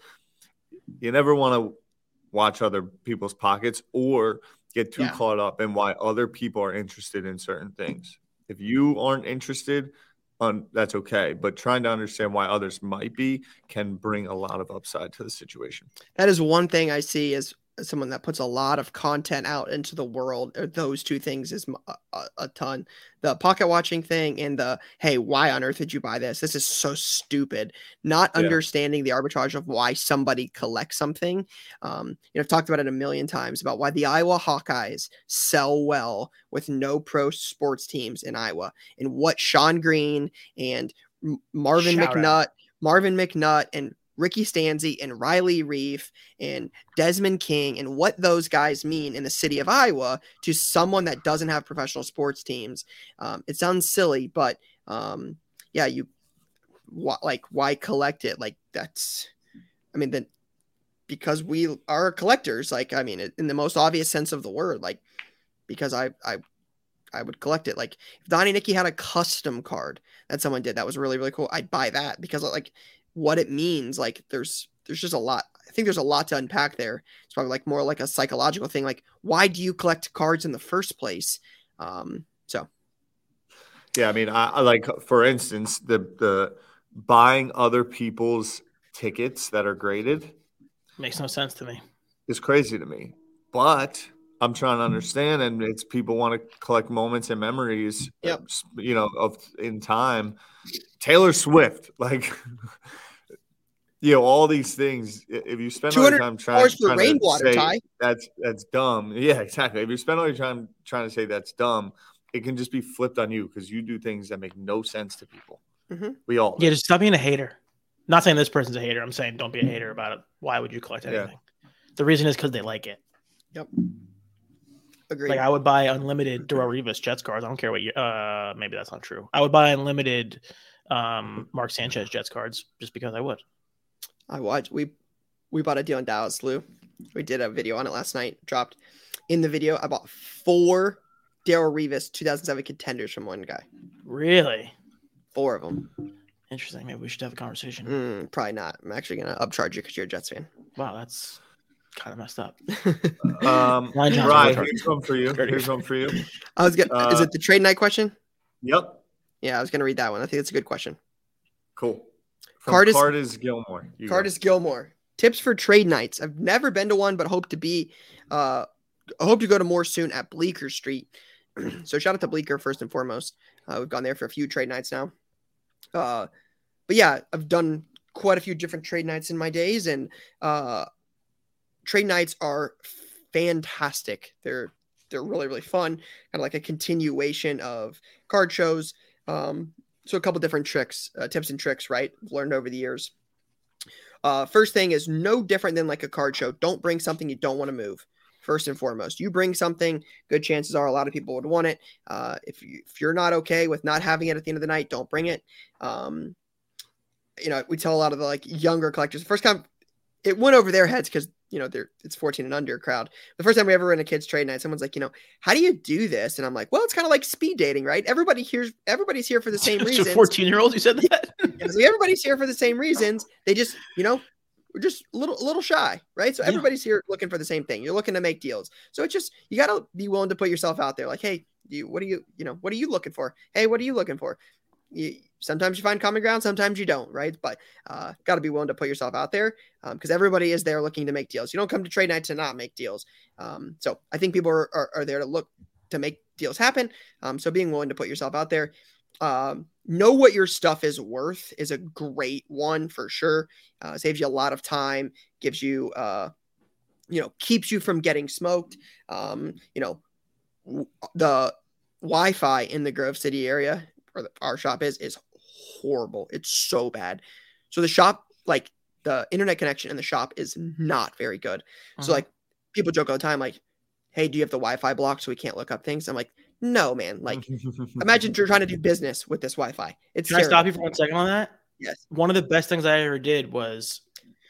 you never want to watch other people's pockets or get too Yeah. caught up in why other people are interested in certain things. If you aren't interested, on that's okay. But trying to understand why others might be can bring a lot of upside to the situation. That is one thing I see as someone that puts a lot of content out into the world. Or those two things is uh, uh, a ton. The pocket watching thing and the hey, why on earth did you buy this? This is so stupid. Not Yeah. understanding the arbitrage of why somebody collects something. Um, you know, I've talked about it a million times about why the Iowa Hawkeyes sell well with no pro sports teams in Iowa, and what Shonn Greene and Marvin Shout out. McNutt, Marvin McNutt, and Ricky Stanzi and Riley Reiff and Desmond King and what those guys mean in the city of Iowa to someone that doesn't have professional sports teams. Um, it sounds silly, but um, yeah, you wh- like why collect it? Like that's, I mean, then because we are collectors. Like I mean, in the most obvious sense of the word, like because I I I would collect it. Like if Donnie Nicky had a custom card that someone did that was really really cool, I'd buy that because like what it means. Like there's there's just a lot. I think there's a lot to unpack there. It's probably like more like a psychological thing. Like why do you collect cards in the first place? Um, so Yeah, I mean, I, I like for instance the the buying other people's tickets that are graded Makes no sense to me. is crazy to me. But I'm trying to understand, and it's people want to collect moments and memories. Yep. uh, You know, of in time. Taylor Swift, like, you know, all these things. If you spend all your time trying, for trying to rainwater, say Ty. that's that's dumb. Yeah, exactly. If you spend all your time trying to say that's dumb, it can just be flipped on you because you do things that make no sense to people. Mhm. We all. Yeah, just stop being a hater. Not saying this person's a hater. I'm saying don't be a hater about it. Why would you collect Yeah. anything? The reason is because they like it. Agreed. Like I would buy unlimited Darrelle Revis Jets cards. I don't care what you. Uh, maybe that's not true. I would buy unlimited um, Mark Sanchez Jets cards just because I would. I watched. We we bought a deal in Dallas, Lou. We did a video on it last night. Dropped in the video. I bought four Darrelle Revis 2007 contenders from one guy. Really Four of them. interesting. Maybe we should have a conversation. Mm, probably not. I'm actually gonna upcharge you because you're a Jets fan. Wow, that's kind of messed up. Um, Ryan, here's one for you. Here's one for you. I was gonna. is Uh, it the trade night question? Yep. Yeah, I was gonna read that one. I think it's a good question. Cool. From Cardis- Cardis Gilmore. You go. Cardis Gilmore. Tips for trade nights. I've never been to one, but hope to be. Uh, I hope to go to more soon at Bleecker Street. so shout out to Bleecker first and foremost. Uh, we've gone there for a few trade nights now. Uh, but yeah, I've done quite a few different trade nights in my days, and uh, trade nights are fantastic. They're they're really really fun, kind of like a continuation of card shows. Um, so a couple different tricks, uh, tips and tricks, right? Learned over the years. Uh, first thing is no different than like a card show. Don't bring something you don't want to move. First and foremost, you bring something. Good chances are a lot of people would want it. Uh, if you if you're not okay with not having it at the end of the night, don't bring it. Um, you know, we tell a lot of the like younger collectors. The first time it went over their heads because you know they're it's 14 and under crowd. The first time we ever went a kids trade night, someone's like, you know, how do you do this? And I'm like, well, it's kind of like speed dating, right? Everybody here's everybody's here for the same reasons. 14 year old, you said that? So everybody's here for the same reasons. They just, you know, we're just a little, a little shy, right? So Yeah. everybody's here looking for the same thing. You're looking to make deals. So it's just you got to be willing to put yourself out there. Like, hey, you, what are you, you know, what are you looking for? Hey, what are you looking for? You, sometimes you find common ground, sometimes you don't, right? But uh, got to be willing to put yourself out there because everybody is there looking to make deals. You don't come to trade night to not make deals. Um, so I think people are, are, are there to look to make deals happen. Um, so being willing to put yourself out there um, know what your stuff is worth is a great one for sure. Uh, saves you a lot of time, gives you, uh, you know, keeps you from getting smoked. Um, you know, the Wi-Fi in the Grove City area where the, our shop is is horrible. It's so bad. So the shop, like the internet connection in the shop, is not very good. So Mhm. like people joke all the time, like, "Hey, do you have the Wi-Fi blocked so we can't look up things?" I'm like, "No, man. Like, imagine you're trying to do business with this Wi-Fi. It's Can I stop you for one second on that? Yes. One of the best things I ever did was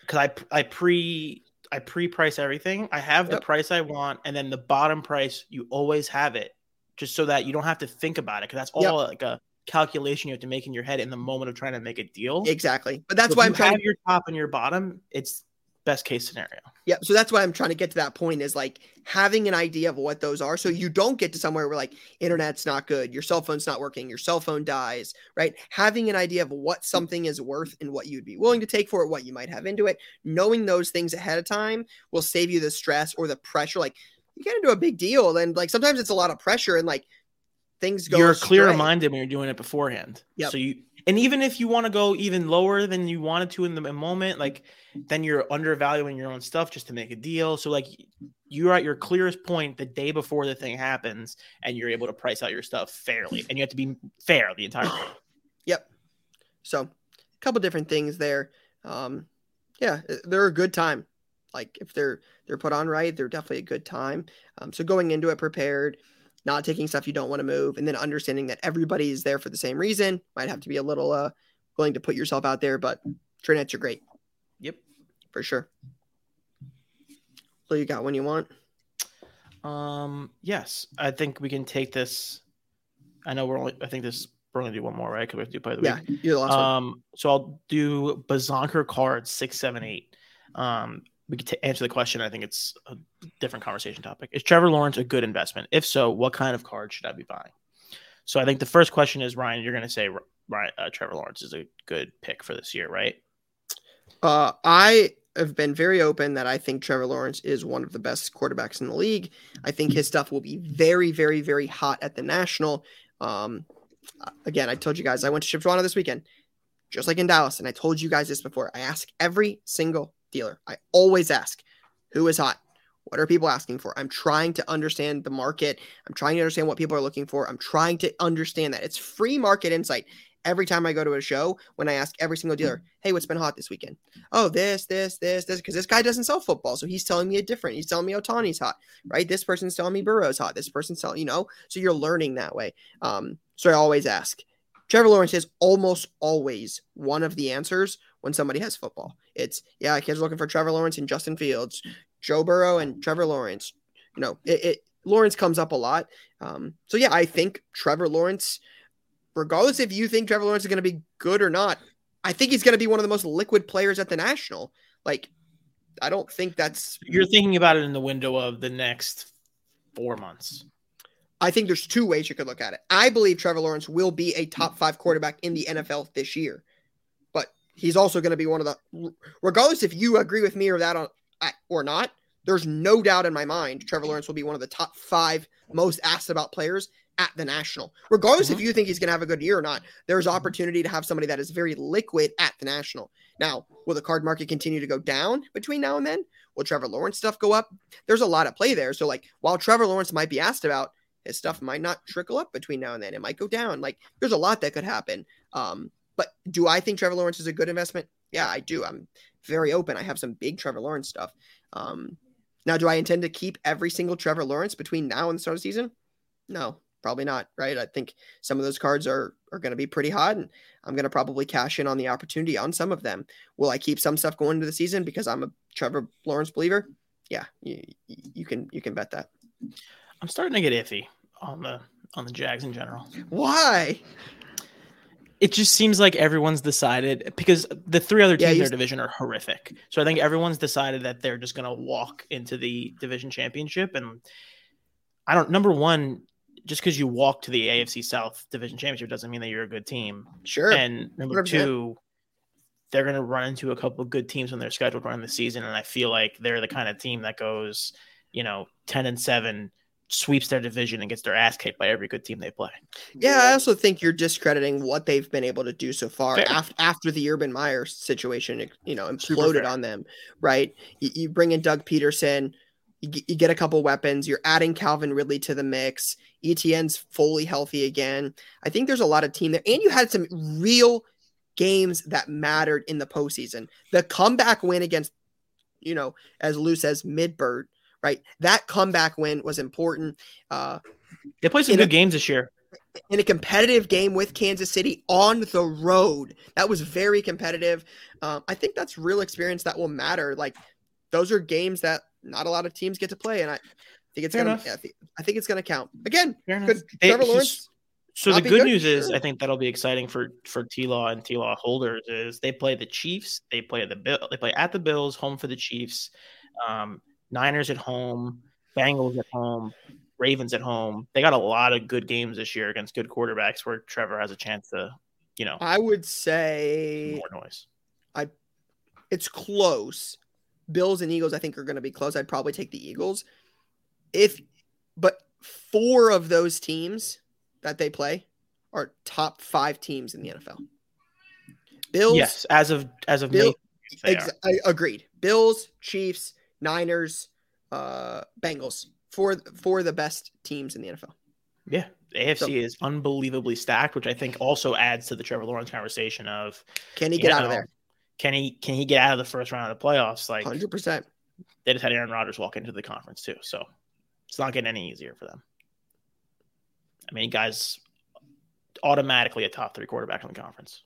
because I I pre I pre-price everything. I have the price I want, and then the bottom price you always have it, just so that you don't have to think about it. Because that's all Yep. like a calculation you have to make in your head in the moment of trying to make a deal. Exactly. But that's So why I'm trying have to your top and your bottom. It's best case scenario. Yeah, so that's why I'm trying to get to that point is like having an idea of what those are so you don't get to somewhere where like internet's not good, your cell phone's not working, your cell phone dies, right? Having an idea of what something is worth and what you'd be willing to take for it, what you might have into it, knowing those things ahead of time will save you the stress or the pressure like you get into a big deal and like sometimes it's a lot of pressure and like things go you're clear minded when you're doing it beforehand. Yeah. So you and even if you want to go even lower than you wanted to in the moment, like then you're undervaluing your own stuff just to make a deal. So like you're at your clearest point the day before the thing happens, and you're able to price out your stuff fairly, and you have to be fair the entire time. Yep. So, a couple different things there. Um, yeah, uh, they're a good time. Like if they're they're put on right, they're definitely a good time. Um, so going into it prepared, not taking stuff you don't want to move, and then understanding that everybody is there for the same reason. Might have to be a little uh willing to put yourself out there, but trade nights are great Yep. for sure. So you got one you want? Um. Yes, I think we can take this. I know we're only. I think this. We're gonna do one more, right? Because we have to do play of the Yeah, week. you're the last one. Um, so I'll do Bazonker cards six, seven, eight. Um, we could t- answer the question. I think it's a different conversation topic. Is Trevor Lawrence a good investment? If so, what kind of card should I be buying? So I think the first question is Ryan. You're going to say Ryan, uh, Trevor Lawrence is a good pick for this year, right? Uh, I have been very open that I think Trevor Lawrence is one of the best quarterbacks in the league. I think his stuff will be very, very, very hot at the national. Um, again, I told you guys I went to Shipshewana this weekend, just like in Dallas, and I told you guys this before. I ask every single dealer. I always ask, who is hot? What are people asking for? I'm trying to understand the market. I'm trying to understand what people are looking for. I'm trying to understand that. It's free market insight every time I go to a show when I ask every single dealer, hey, what's been hot this weekend? Oh, this, this, this, this, because this guy doesn't sell football. So he's telling me a different. He's telling me Ohtani's hot, right? This person's telling me Burrow's hot. This person's telling, you know, so you're learning that way. Um, so I always ask. Trevor Lawrence is almost always one of the answers when somebody has football. It's, yeah, kids are looking for Trevor Lawrence and Justin Fields, Joe Burrow and Trevor Lawrence. You know, it, it Lawrence comes up a lot. Um, so yeah, I think Trevor Lawrence, regardless if you think Trevor Lawrence is going to be good or not, I think he's going to be one of the most liquid players at the national. Like, I don't think that's. You're thinking about it in the window of the next four months. I think there's two ways you could look at it. I believe Trevor Lawrence will be a top five quarterback in the NFL this year, he's also going to be one of the, regardless if you agree with me or that on, or not, there's no doubt in my mind Trevor Lawrence will be one of the top five most asked about players at the national. Regardless mm-hmm. if you think he's going to have a good year or not, there's opportunity to have somebody that is very liquid at the national. Now, will the card market continue to go down between now and then? Will Trevor Lawrence stuff go up? There's a lot of play there. So, like, while Trevor Lawrence might be asked about, his stuff might not trickle up between now and then. It might go down. Like, there's a lot that could happen. Um, but do I think Trevor Lawrence is a good investment? Yeah, I do. I'm very open. I have some big Trevor Lawrence stuff. Um, now, do I intend to keep every single Trevor Lawrence between now and the start of the season? No, probably not. Right? I think some of those cards are are going to be pretty hot, and I'm going to probably cash in on the opportunity on some of them. Will I keep some stuff going into the season because I'm a Trevor Lawrence believer? Yeah, you, you can you can bet that. I'm starting to get iffy on the on the Jags in general. Why? It just seems like everyone's decided because the three other teams yeah, in their division are horrific. So I think everyone's decided that they're just going to walk into the division championship. And I don't, number one, just because you walk to the AFC South division championship doesn't mean that you're a good team. Sure. And number 100%. two, they're going to run into a couple of good teams when they're scheduled during the season. And I feel like they're the kind of team that goes, you know, 10 and seven, sweeps their division and gets their ass kicked by every good team they play. Yeah, I also think you're discrediting what they've been able to do so far after, after the Urban Meyer situation, you know, imploded on them, right? You, you, bring in Doug Pederson, you, you, get a couple weapons, you're adding Calvin Ridley to the mix. ETN's fully healthy again. I think there's a lot of team there, and you had some real games that mattered in the postseason. The comeback win against, you know, as Lou says, Midbird right? That comeback win was important. Uh, they played some good a, games this year. In a competitive game with Kansas City on the road, that was very competitive. Um, I think that's real experience that will matter. Like those are games that not a lot of teams get to play, and I think it's Fair gonna. I think, I think, it's gonna count again. Good, Trevor Lawrence. So the good, good, news is, I think that'll be exciting for for T Law and T Law holders. Is they play the Chiefs, they play the Bill, they play at the Bills, home for the Chiefs. Um, Niners at home, Bengals at home, Ravens at home. They got a lot of good games this year against good quarterbacks where Trevor has a chance to, you know. I would say more noise. I it's close. Bills and Eagles I think are going to be close. I'd probably take the Eagles. If but four of those teams that they play are top 5 teams in the NFL. Bills Yes, as of as of Bill, May, ex- agreed. Bills, Chiefs, Niners, uh, Bengals for for the best teams in the NFL. Yeah, the AFC so, is unbelievably stacked, which I think also adds to the Trevor Lawrence conversation of can he get out of there? Can he can he get out of the first round of the playoffs? Like hundred percent. They just had Aaron Rodgers walk into the conference too, so it's not getting any easier for them. I mean, guys, automatically a top three quarterback in the conference.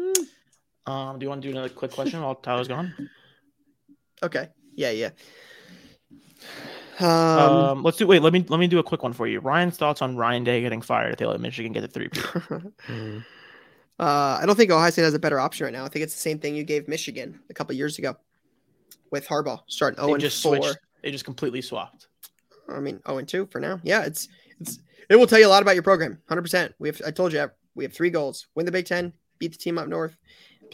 Hmm. Um, do you want to do another quick question while Tyler's gone? Okay. Yeah, yeah. Um, um, let's do. Wait, let me let me do a quick one for you. Ryan's thoughts on Ryan Day getting fired if they let Michigan get the three. mm-hmm. uh, I don't think Ohio State has a better option right now. I think it's the same thing you gave Michigan a couple years ago with Harbaugh starting zero oh and just four. Switched. They just completely swapped. I mean, zero and two for now. Yeah, it's it's it will tell you a lot about your program. Hundred percent. We have. I told you we have three goals: win the Big Ten, beat the team up north,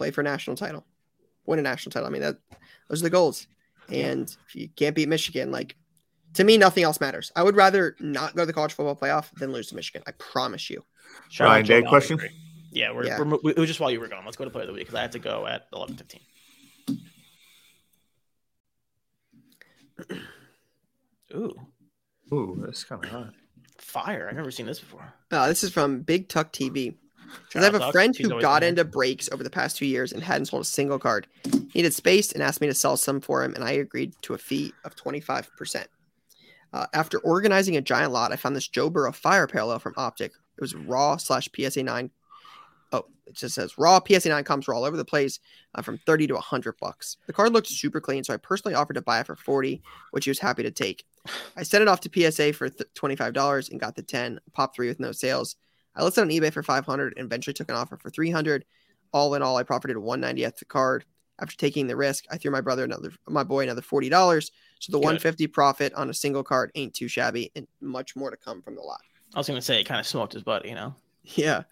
play for a national title, win a national title. I mean, that those are the goals. And if you can't beat Michigan, like to me, nothing else matters. I would rather not go to the college football playoff than lose to Michigan. I promise you. Ryan Day question. Yeah, we're, yeah. We're, it was just while you were gone. Let's go to play of the week because I had to go at eleven fifteen. Ooh. Ooh, that's kind of hot. Fire. I've never seen this before. Uh, this is from Big Tuck TV. Because I have a friend who got into breaks over the past two years and hadn't sold a single card. He needed space and asked me to sell some for him, and I agreed to a fee of 25%. Uh, after organizing a giant lot, I found this Joe Burrow fire parallel from Optic. It was raw slash PSA 9. Oh, it just says raw PSA 9 comes all over the place uh, from 30 to 100 bucks. The card looked super clean, so I personally offered to buy it for 40, which he was happy to take. I sent it off to PSA for th- $25 and got the 10, pop three with no sales. I listed on eBay for 500 and eventually took an offer for 300. All in all, I profited 190 at the card. After taking the risk, I threw my brother another, my boy another forty dollars. So the Good. 150 profit on a single card ain't too shabby, and much more to come from the lot. I was gonna say it kind of smoked his butt, you know. Yeah.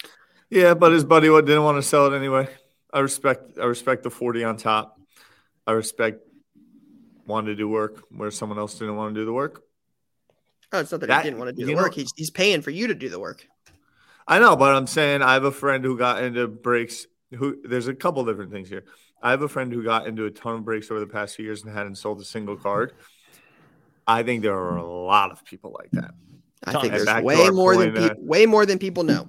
Yeah, but his buddy wa- didn't want to sell it anyway. I respect I respect the 40 on top. I respect wanted to do work where someone else didn't want to do the work. Oh, it's not that, That- he didn't want to do you the know- work. He's, he's paying for you to do the work. I know, but I'm saying I have a friend who got into breaks. Who there's a couple different things here. I have a friend who got into a ton of breaks over the past few years and hadn't sold a single card. I think there are a lot of people like that. I think And there's way more than point, uh, people way more than people know.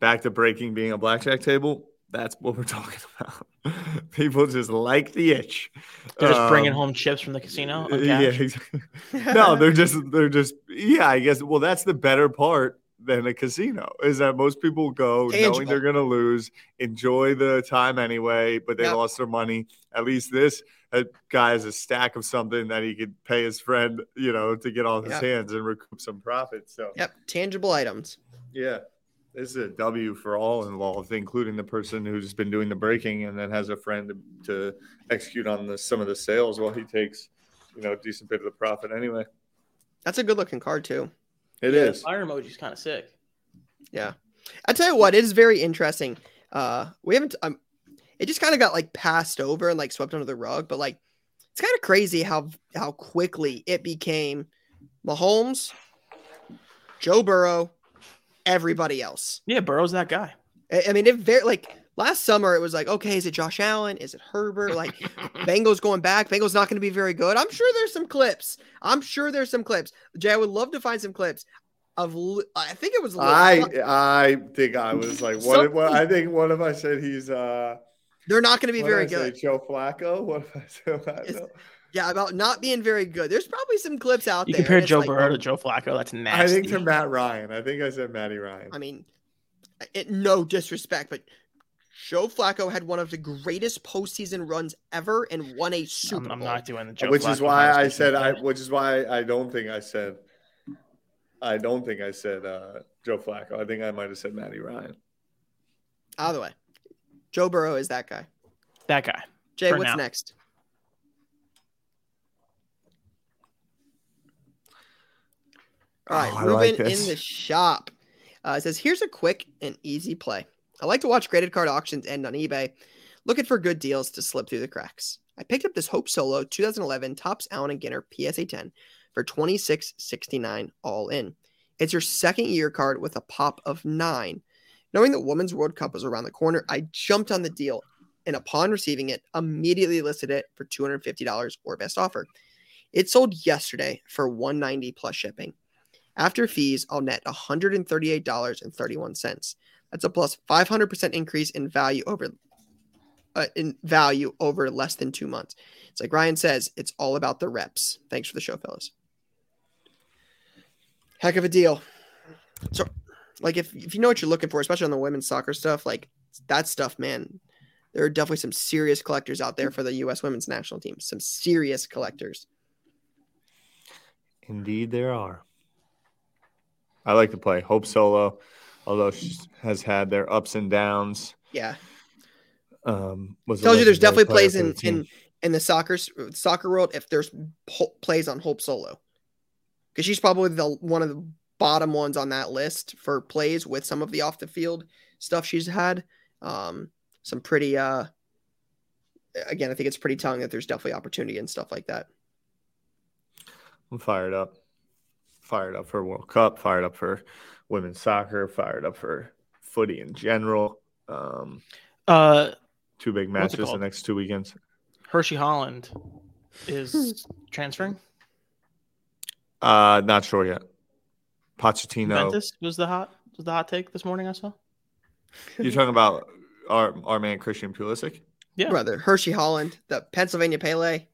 Back to breaking being a blackjack table. That's what we're talking about. people just like the itch. They're just bringing Um, home chips from the casino. Yeah, exactly. no, they're just they're just yeah. I guess well, that's the better part than a casino is that most people go knowing they're gonna lose, enjoy the time anyway, but they Yep. lost their money. At least this uh, guy has a stack of something that he could pay his friend, you know, to get off his hands and recoup some profit. So Yep, tangible items. yeah. This is a W for all involved, including the person who's been doing the breaking and then has a friend to, to execute on the, some of the sales while he takes, you know, a decent bit of the profit anyway. That's a good looking card too. It Yeah, is. the Fire emoji's kind of sick. Yeah, I tell you what, it is very interesting. Uh, we haven't. Um, it just kind of got like passed over and like swept under the rug, but like it's kind of crazy how how quickly it became Mahomes, Joe Burrow, everybody else. Yeah, Burrow's that guy. I, I mean, it very like last summer it was like, okay, is it Josh Allen? Is it Herbert? Like Bengals going back. Bengals not going to be very good. I'm sure there's some clips. I'm sure there's some clips. Jay, I would love to find some clips of. I think it was. Li- I I think I was like, what? Something- what I think one of I said he's uh, They're not going to be what very did I say, good. Joe Flacco. What if I say It's- Flacco? Yeah, about not being very good. There's probably some clips out You there. compare Joe like- Burrow to Joe Flacco. That's nasty. I think to Matt Ryan. I think I said Matty Ryan. I mean, it, no disrespect, but Joe Flacco had one of the greatest postseason runs ever and won a Super I'm, I'm Bowl. not doing the Joe which is why I said I. Which is why I don't think I said. I don't think I said uh, Joe Flacco. I think I might have said Matty Ryan. Either way, Joe Burrow is that guy. that guy. Jay, what's now. next? All right, Oh, I Ruben like in the shop. Uh, it says, "Here's a quick and easy play. I like to watch graded card auctions end on eBay, looking for good deals to slip through the cracks. I picked up this Hope Solo 2011 Topps Allen and Ginter PSA 10 for 26.69 all in. It's your second year card with a pop of nine. Knowing the Women's World Cup was around the corner, I jumped on the deal and upon receiving it, immediately listed it for $250 or best offer. It sold yesterday for 190 plus shipping. After fees, I'll net $138.31. That's a plus 500% increase in value over uh, in value over less than 2 months. It's like Ryan says, it's all about the reps. Thanks for the show, fellas. Heck of a deal. So like if if you know what you're looking for, especially on the women's soccer stuff, like that stuff, man, there are definitely some serious collectors out there for the U.S. women's national team. Some serious collectors. Indeed, there are. I like to play Hope Solo, although she has had their ups and downs. Yeah, Um, was tells you there's definitely plays in in in the soccer soccer world if there's ho- plays on Hope Solo, because she's probably the one of the bottom ones on that list for plays with some of the off the field stuff she's had. Um, some pretty uh, again, I think it's pretty telling that there's definitely opportunity and stuff like that. I'm fired up. Fired up for World Cup, fired up for women's soccer, fired up for footy in general. Um, Uh, two big matches the next two weekends. Hershey Holland is transferring. Uh, not sure yet. Pochettino. Juventus was the hot was the hot take this morning. I saw. You're talking about our our man Christian Pulisic. Yeah. Brother Hershey Holland, the Pennsylvania Pele.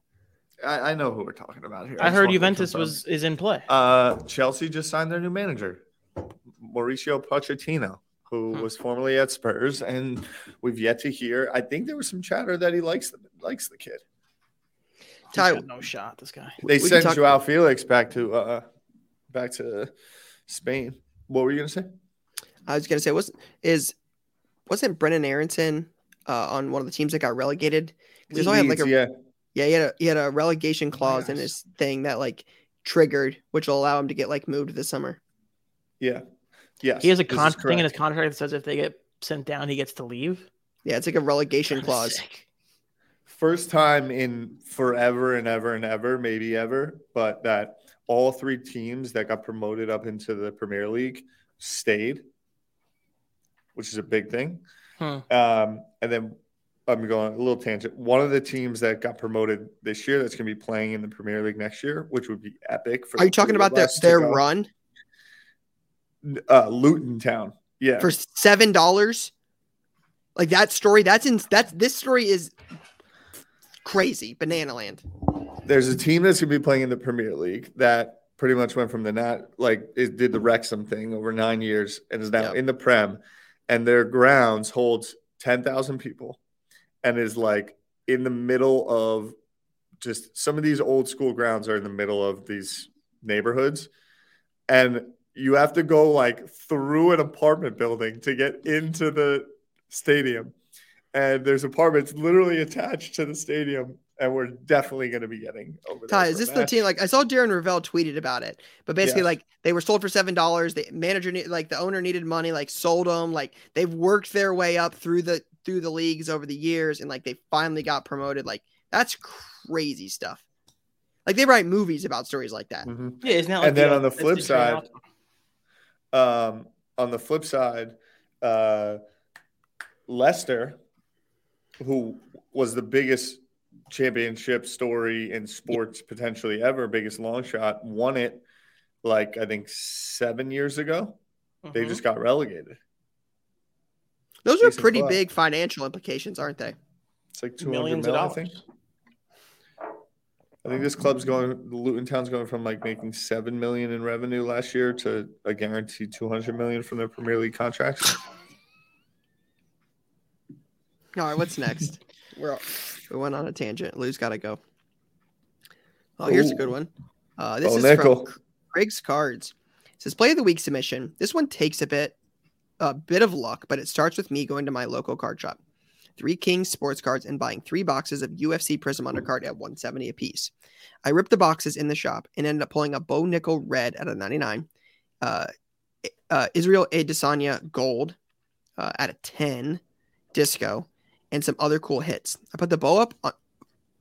I, I know who we're talking about here. I just heard Juventus was is in play. Uh, Chelsea just signed their new manager, Mauricio Pochettino, who Hmm. was formerly at Spurs, and we've yet to hear. I think there was some chatter that he likes the, likes the kid. Ty- no shot. This guy. They We sent Joao Felix back to uh, back to Spain. What were you gonna say? I was gonna say was is wasn't Brenden Aaronson uh, on one of the teams that got relegated? 'Cause He's only had like a yeah, yeah he had a he had a relegation clause in his thing that like triggered, which will allow him to get like moved this summer. yeah. Yes, He has a con- thing in his contract that says if they get sent down, he gets to leave. Yeah, it's like a relegation Kinda clause. sick. First time in forever and ever and ever, maybe ever, but that all three teams that got promoted up into the Premier League stayed, which is a big thing. Hmm. Um, and then I'm going a little tangent. One of the teams that got promoted this year that's going to be playing in the Premier League next year, which would be epic. For Are you talking about their, us to their go. run Uh, Luton Town. Yeah. for seven dollars? Like that story, that's in that's this story is crazy, banana land. There's a team that's to be playing in the Premier League that pretty much went from the Nat, like it did the Wrexham thing over nine years and is now Yep. in the Prem. And their grounds holds 10,000 people and is like in the middle of just some of these old school grounds are in the middle of these neighborhoods. And you have to go like through an apartment building to get into the stadium. And there's apartments literally attached to the stadium. And we're definitely going to be getting over there. Ty, is a this the team? Like I saw Darren Rovell tweeted about it, but basically, Yes. like they were sold for seven dollars. The manager, need, like the owner, needed money. Like sold them. Like they've worked their way up through the through the leagues over the years, and like they finally got promoted. Like that's crazy stuff. Like they write movies about stories like that. Mhm. Yeah, it's not. Like And then the- on the flip Trey side- Alton. Um, on the flip side, uh, Leicester, who was the biggest championship story in sports potentially ever, biggest long shot, won it like I think seven years ago. They Mhm. just got relegated. Those are pretty club. big financial implications, aren't they? It's like two hundred millions of million. I dollars. think. I think this club's going. Luton Town's going from like making seven million in revenue last year to a guaranteed two hundred million from their Premier League contracts. All right, what's next? We're we went on a tangent. Lou's got to go. Oh, here's a good one. Uh, this Bo is Nickal. from Craig's Cards. It says play of the week submission. This one takes a bit, a bit of luck, but it starts with me going to my local card shop, Three Kings sports cards, and buying three boxes of UFC Prizm undercard at 170 apiece. I ripped the boxes in the shop and ended up pulling a Bo Nickal red at a 99, uh, uh, Israel Adesanya gold uh, at a 10, disco, and some other cool hits. I put the bow up on,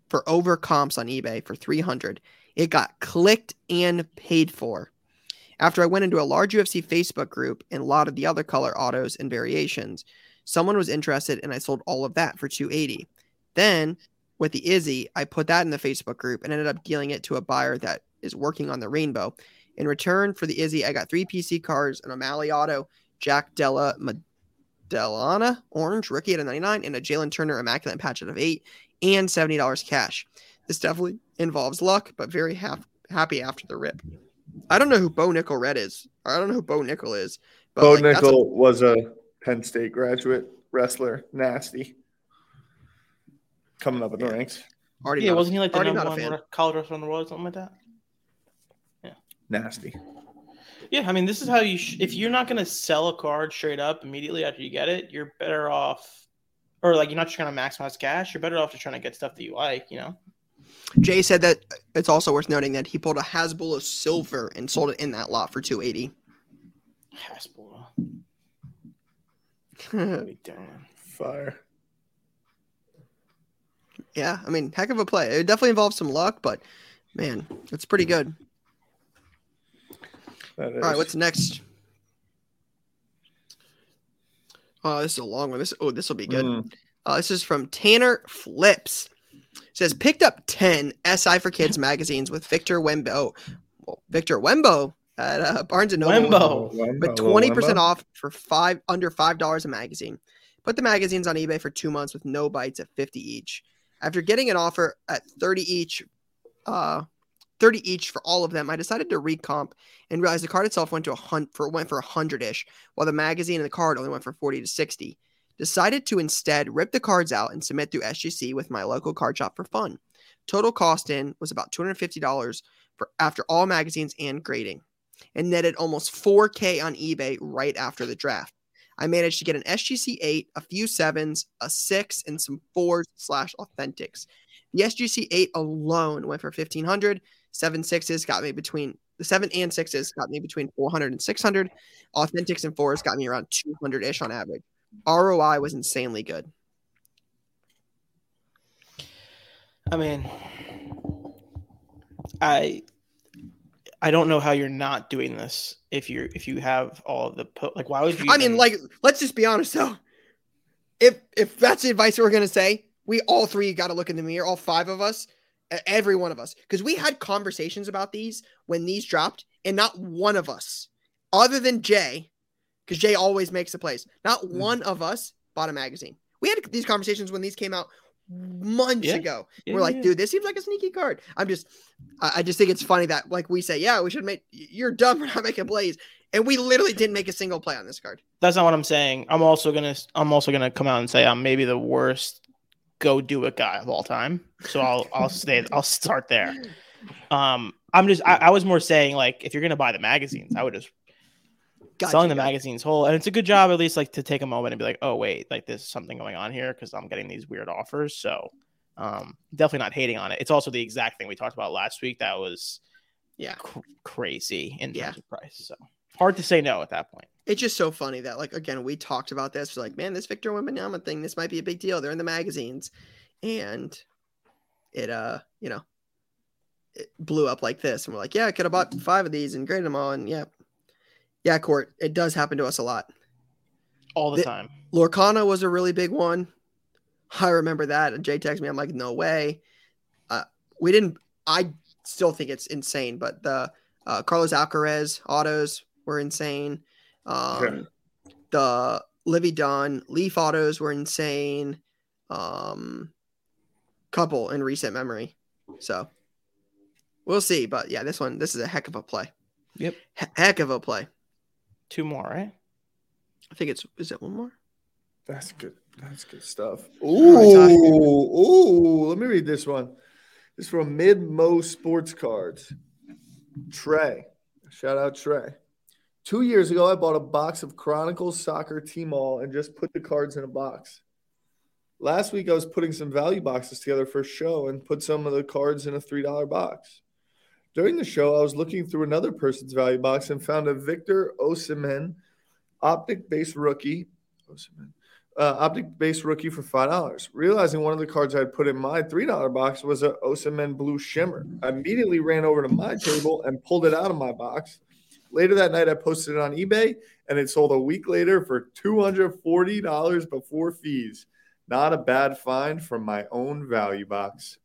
for over comps on eBay for 300. It got clicked and paid for. After I went into a large UFC Facebook group and a lot of the other color autos and variations, someone was interested and I sold all of that for 280. Then with the Izzy, I put that in the Facebook group and ended up dealing it to a buyer that is working on the rainbow. In return for the Izzy, I got three PC cards, an O'Malley auto, Jack Della Delana orange rookie at a 99 and a Jalen Turner immaculate patch out of eight and $70 cash. This definitely involves luck, but very hap- happy after the rip. I don't know who Bo Nickal Red is. I don't know who Bo Nickal is. But Bo like, that's a- Nickal was a Penn State graduate wrestler. Nasty. Coming up in the Yeah. ranks. already Yeah, not wasn't he like the number one fan. re- college wrestler in the world, or something like that? Yeah, nasty. Yeah, I mean, this is how you. Sh- if you're not going to sell a card straight up immediately after you get it, you're better off, or like you're not just trying to maximize cash. You're better off just trying to get stuff that you like. You know. Jay said that it's also worth noting that he pulled a Hasbulla of silver and sold it in that lot for 280. Hasbro. What are yeah? Fire. I mean, heck of a play. It definitely involves some luck, but man, it's pretty good. All right, what's next? Oh, this is a long one. This oh, this will be good. Mm. Uh, this is from Tanner Flips. It says picked up ten SI for Kids magazines with Victor Wembo. Well, Victor Wembo at uh, Barnes and Noble Wembo. Wembo, with twenty percent Wembo. off for five under five dollars a magazine. Put the magazines on eBay for two months with no bites at fifty each. After getting an offer at thirty each, uh, thirty each for all of them, I decided to recomp and realized the card itself went to a hunt for went for a hundred ish, while the magazine and the card only went for forty to sixty. Decided to instead rip the cards out and submit through SGC with my local card shop for fun. Total cost in was about two hundred fifty dollars for after all magazines and grading and netted almost 4K on eBay right after the draft. I managed to get an SGC 8, a few sevens, a six, and some fours slash authentics. The SGC 8 alone went for 1500. Seven sixes got me between The seven and sixes got me between 400 and 600. Authentics and fours got me around 200 ish on average. ROI was insanely good. I mean, I I don't know how you're not doing this if you're if you have all the po- like why would you I mean, like, let's just be honest though. If if that's the advice we're gonna say, we all three got to look in the mirror, all five of us, every one of us, because we had conversations about these when these dropped, and not one of us, other than Jay, because Jay always makes the plays, not Mm. one of us bought a magazine. We had these conversations when these came out months Yeah. ago. Yeah, We're like, yeah. dude, this seems like a sneaky card. I'm just, I, I just think it's funny that like we say, yeah, we should make. You're dumb for not making plays, and we literally didn't make a single play on this card. that's not what I'm saying. I'm also gonna I'm also gonna come out and say I'm maybe the worst go do it guy of all time. So I'll I'll stay I'll start there. Um, I'm just I, I was more saying like if you're gonna buy the magazines, I would just Gotcha, selling the gotcha. magazines whole, and it's a good job at least like to take a moment and be like, oh wait, like there's something going on here because I'm getting these weird offers. So um, definitely not hating on it. It's also the exact thing we talked about last week that was Yeah. cr- crazy in terms Yeah. of price. So hard to say no at that point. It's just so funny that, like, again, we talked about this. We're like, man, this Victor Wembanyama thing, this might be a big deal. They're in the magazines, and it, uh, you know, it blew up like this. And we're like, yeah, I could have bought five of these and graded them all. And yeah, yeah, Court, it does happen to us a lot. All the The- time. Lorcana was a really big one. I remember that. And Jay texted me. I'm like, no way. Uh, we didn't. I still think it's insane, but the uh, Carlos Alcaraz autos were insane. Um, The Livvy Dunne Leaf autos were insane. Um, couple in recent memory. So we'll see. But yeah, this one, this is a heck of a play. Yep. He- heck of a play. Two more, right? I think it's, is it one more? That's good. That's good stuff. All right, Ty. Ooh, ooh. Let me read this one. This is from Mid Mo Sports Cards. Trey. Shout out Trey. Two years ago, I bought a box of Chronicles Soccer Team All and just put the cards in a box. Last week, I was putting some value boxes together for a show and put some of the cards in a $3 box. During the show, I was looking through another person's value box and found a Victor Osimhen optic base rookie. Osimhen uh, optic base rookie for five dollars. Realizing one of the cards I had put in my three dollar box was a Osimhen Blue Shimmer, I immediately ran over to my table and pulled it out of my box. Later that night, I posted it on eBay, and it sold a week later for two hundred forty dollars before fees. Not a bad find from my own value box.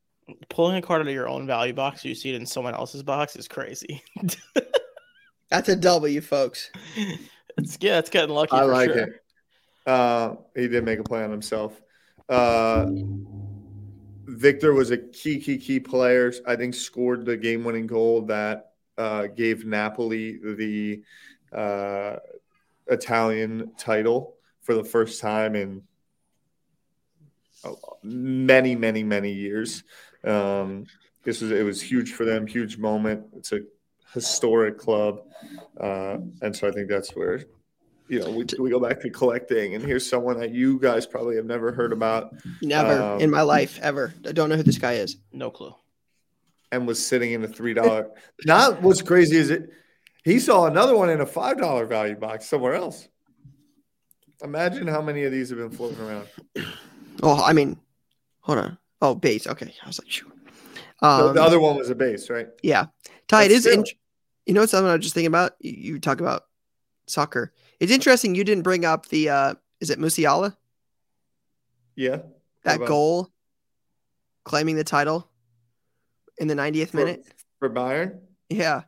Pulling a card out of your own value box, you see it in someone else's box, is crazy. That's a W, folks. it's yeah, it's getting lucky. I like sure. it. Uh, he did make a play on himself. Uh, Victor was a key, key, key player. I think scored the game-winning goal that uh, gave Napoli the uh, Italian title for the first time in oh, many, many, many years. Um, this was it was huge for them, huge moment. It's a historic club, uh, and so I think that's where you know we, we go back to collecting. And here's someone that you guys probably have never heard about Never Um, in my life ever. I don't know who this guy is. No clue. and was sitting in a three dollar. Not what's crazy is it he saw another one in a five dollar value box somewhere else. Imagine how many of these have been floating around. Oh, I mean, hold on. Oh, base. Okay, I was like, sure. The, Um, the other one was a base, right? yeah, Ty. It But is. still. int- you know, something I was just thinking about. You, you talk about soccer. It's interesting. You didn't bring up the. uh Is it Musiala? Yeah. That goal, claiming the title in the 90th For- minute. For Bayern, Yeah,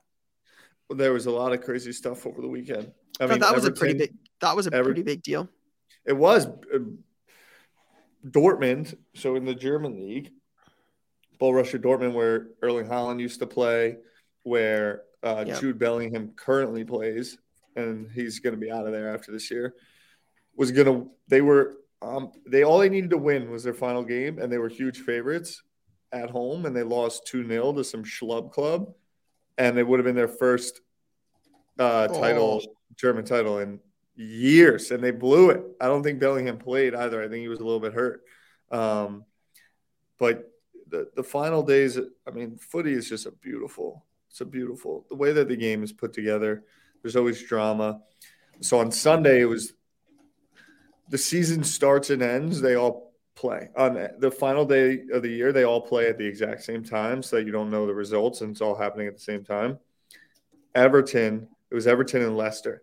well, there was a lot of crazy stuff over the weekend. I I thought that was a pretty big. That was a Ever- pretty big deal. It was uh, Dortmund, so in the German league, Borussia Dortmund, where Erling Haaland used to play, where uh, Yeah. Jude Bellingham currently plays, and he's going to be out of there after this year. Was going to they were um, they all they needed to win was their final game, and they were huge favorites at home, and they lost two 0 to some schlub club, and it would have been their first uh, title, German title in years, and they blew it. I don't think Bellingham played either. I think he was a little bit hurt. Um, but the the final days, I mean, footy is just a beautiful, It's a beautiful the way that the game is put together. There's always drama. So on Sunday, it was the season starts and ends. They all play on the final day of the year. They all play at the exact same time, so that you don't know the results, and it's all happening at the same time. Everton. It was Everton and Leicester.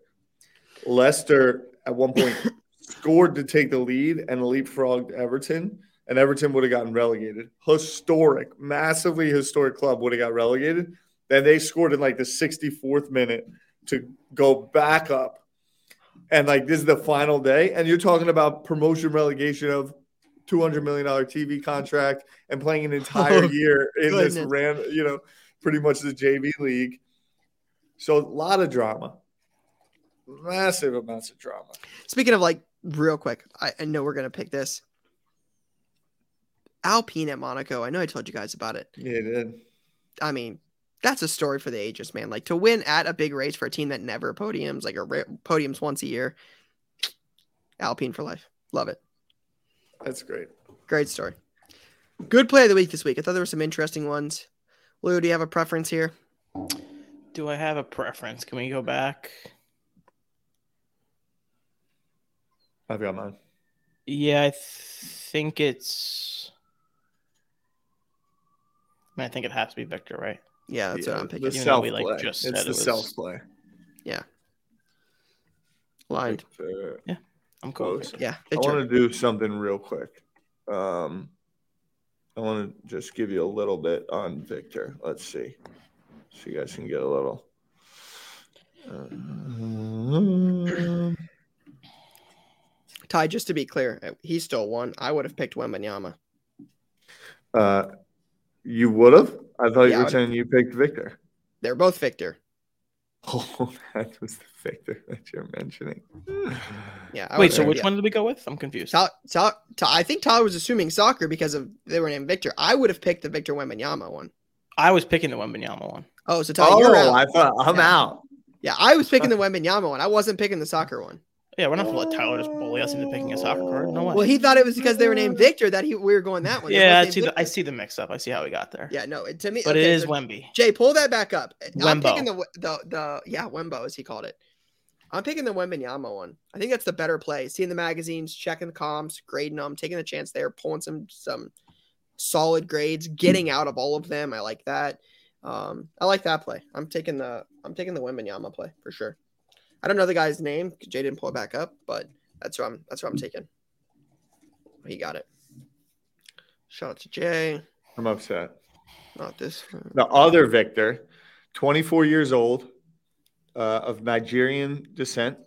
Leicester at one point scored to take the lead and leapfrogged Everton, and Everton would have gotten relegated. Historic, massively historic club would have got relegated. Then they scored in like the 64th minute to go back up. And like this is the final day. And you're talking about promotion relegation of $200 million TV contract and playing an entire Oh, year in this goodness. ran, you know, pretty much the JV league. So a lot of drama. Massive amounts of drama. Speaking of like real quick, I, I know we're gonna pick this. Alpine at Monaco. I know I told you guys about it. Yeah, it did. I mean, that's a story for the ages, man. Like to win at a big race for a team that never podiums, like a ra- podiums once a year. Alpine for life. Love it. That's great. Great story. Good play of the week this week. I thought there were some interesting ones. Lou, do you have a preference here? Do I have a preference? Can we go back? I've got mine. Yeah, I th- think it's. I, mean, I think it has to be Victor, right? Yeah, that's what I'm picking. Even though we, self like, play. just it's the it was- self play. Yeah. Lined. Yeah. I'm cool. with Close. it. Yeah, I Victor. want to do something real quick. Um, I want to just give you a little bit on Victor. Let's see, so you guys can get a little. Um, Ty, just to be clear, uh, he stole one. I would have picked Wembanyama. uh, you would have. I thought Yeah, you were saying you picked Victor. They're both Victor. Oh, that was the Victor that you're mentioning. Yeah. I Wait, so have- which yeah. one did we go with? I'm confused. I think Tyler was assuming soccer because of they were named Victor. I would have picked the Victor Wembanyama one. I was picking the Wembanyama one. Oh, so Ty, you're Oh, out. I thought I'm Yeah. out. yeah, I was picking the Wembanyama one. I wasn't picking the soccer one. Yeah, we're not gonna let Tyler just bully us into picking a soccer card. No way. Well, he thought it was because they were named Victor that he we were going that one. Yeah, I see the I see the mix up. I see how we got there. Yeah, no, to me, but okay, it is so- Wemby. Jay, pull that back up. I'm picking the the the yeah Wembo as he called it. I'm picking the Wembanyama one. I think that's the better play. Seeing the magazines, checking the comps, grading them, taking the chance there, pulling some some solid grades, getting out of all of them. I like that. Um, I like that play. I'm taking the I'm taking the Wembanyama play for sure. I don't know the guy's name. Jay didn't pull it back up, but that's what I'm that's what I'm taking. He got it. Shout out to Jay. I'm upset. Not this. The other Victor, 24 years old, uh, of Nigerian descent,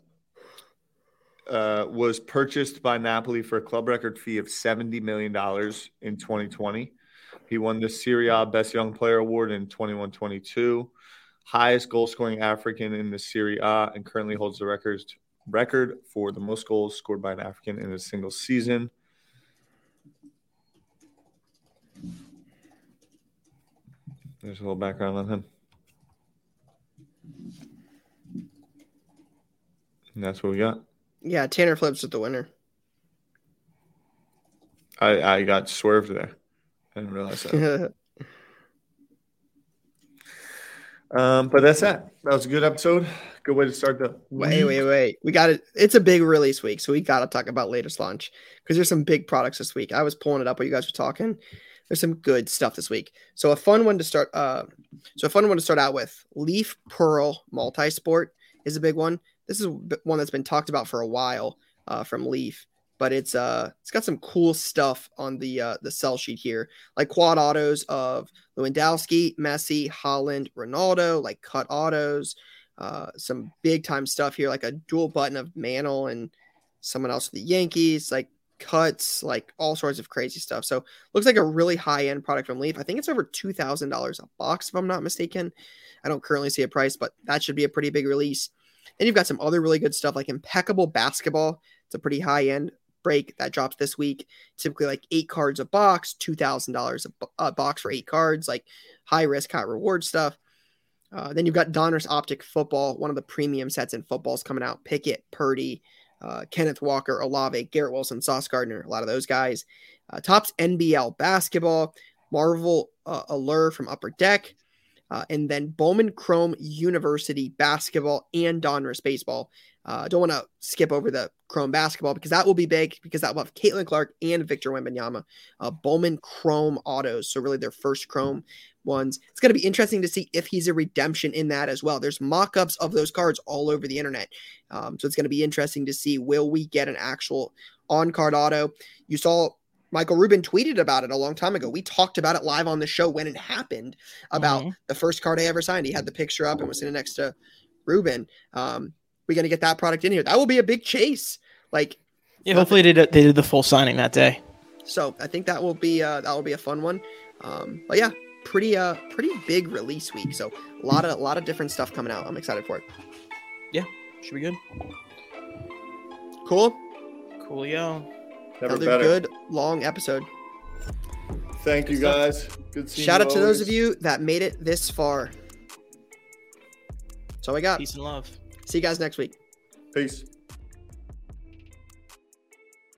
uh, was purchased by Napoli for a club record fee of $70 million in 2020. He won the Serie A Best Young Player Award in 21 22, highest goal scoring African in the Serie A, and currently holds the records, record for the most goals scored by an African in a single season. There's a little background on him. And that's what we got. Yeah, Tanner flips with the winner. I, I got swerved there. I didn't realize that. um, but that's that. That was a good episode. Good way to start the Wait, wait, wait. We got it. It's a big release week, so we got to talk about latest launch because there's some big products this week. I was pulling it up while you guys were talking. There's some good stuff this week. So a fun one to start. Uh, so a fun one to start out with. Leaf Pearl Multi-Sport is a big one. This is one that's been talked about for a while uh, from Leaf, but it's uh it's got some cool stuff on the uh, the sell sheet here, like quad autos of Lewandowski, Messi, Haaland, Ronaldo, like cut autos uh, some big time stuff here, like a dual button of Mantle and someone else for the Yankees, like cuts, like all sorts of crazy stuff. So looks like a really high end product from Leaf. I think it's over two thousand dollars a box, if I'm not mistaken. I don't currently see a price, but that should be a pretty big release. Then you've got some other really good stuff like impeccable basketball. It's a pretty high end break that drops this week. Typically like eight cards a box, two thousand dollars a box for eight cards, like high risk, high reward stuff. Uh, then you've got Donruss Optic Football, one of the premium sets in footballs coming out. Pickett, Purdy, uh, Kenneth Walker, Olave, Garrett Wilson, Sauce Gardner, a lot of those guys. Uh, Topps NBL Basketball, Marvel uh, Allure from Upper Deck, uh, and then Bowman Chrome University basketball and Donruss baseball. Uh, I don't want to skip over the Chrome basketball because that will be big because that will have Caitlin Clark and Victor Wembanyama, uh, Bowman Chrome autos. So really their first Chrome ones. It's going to be interesting to see if he's a redemption in that as well. There's mock-ups of those cards all over the internet. Um, so it's going to be interesting to see will we get an actual on-card auto. You saw Michael Rubin tweeted about it a long time ago. We talked about it live on the show when it happened about mm-hmm. the first card I ever signed. He had the picture up and was sitting next to Rubin. Um, we're gonna get that product in here. That will be a big chase. Like, yeah, hopefully they did, they did the full signing that day. So I think that will be uh, that will be a fun one. Um, but yeah, pretty uh pretty big release week. So a lot of a lot of different stuff coming out. I'm excited for it. Yeah, should be good. Cool. Cool, yo. Never Another better. good long episode. Thank good you guys. Stuff. Good Shout out to those of you that made it this far. That's all I got. Peace and love. See you guys next week. Peace.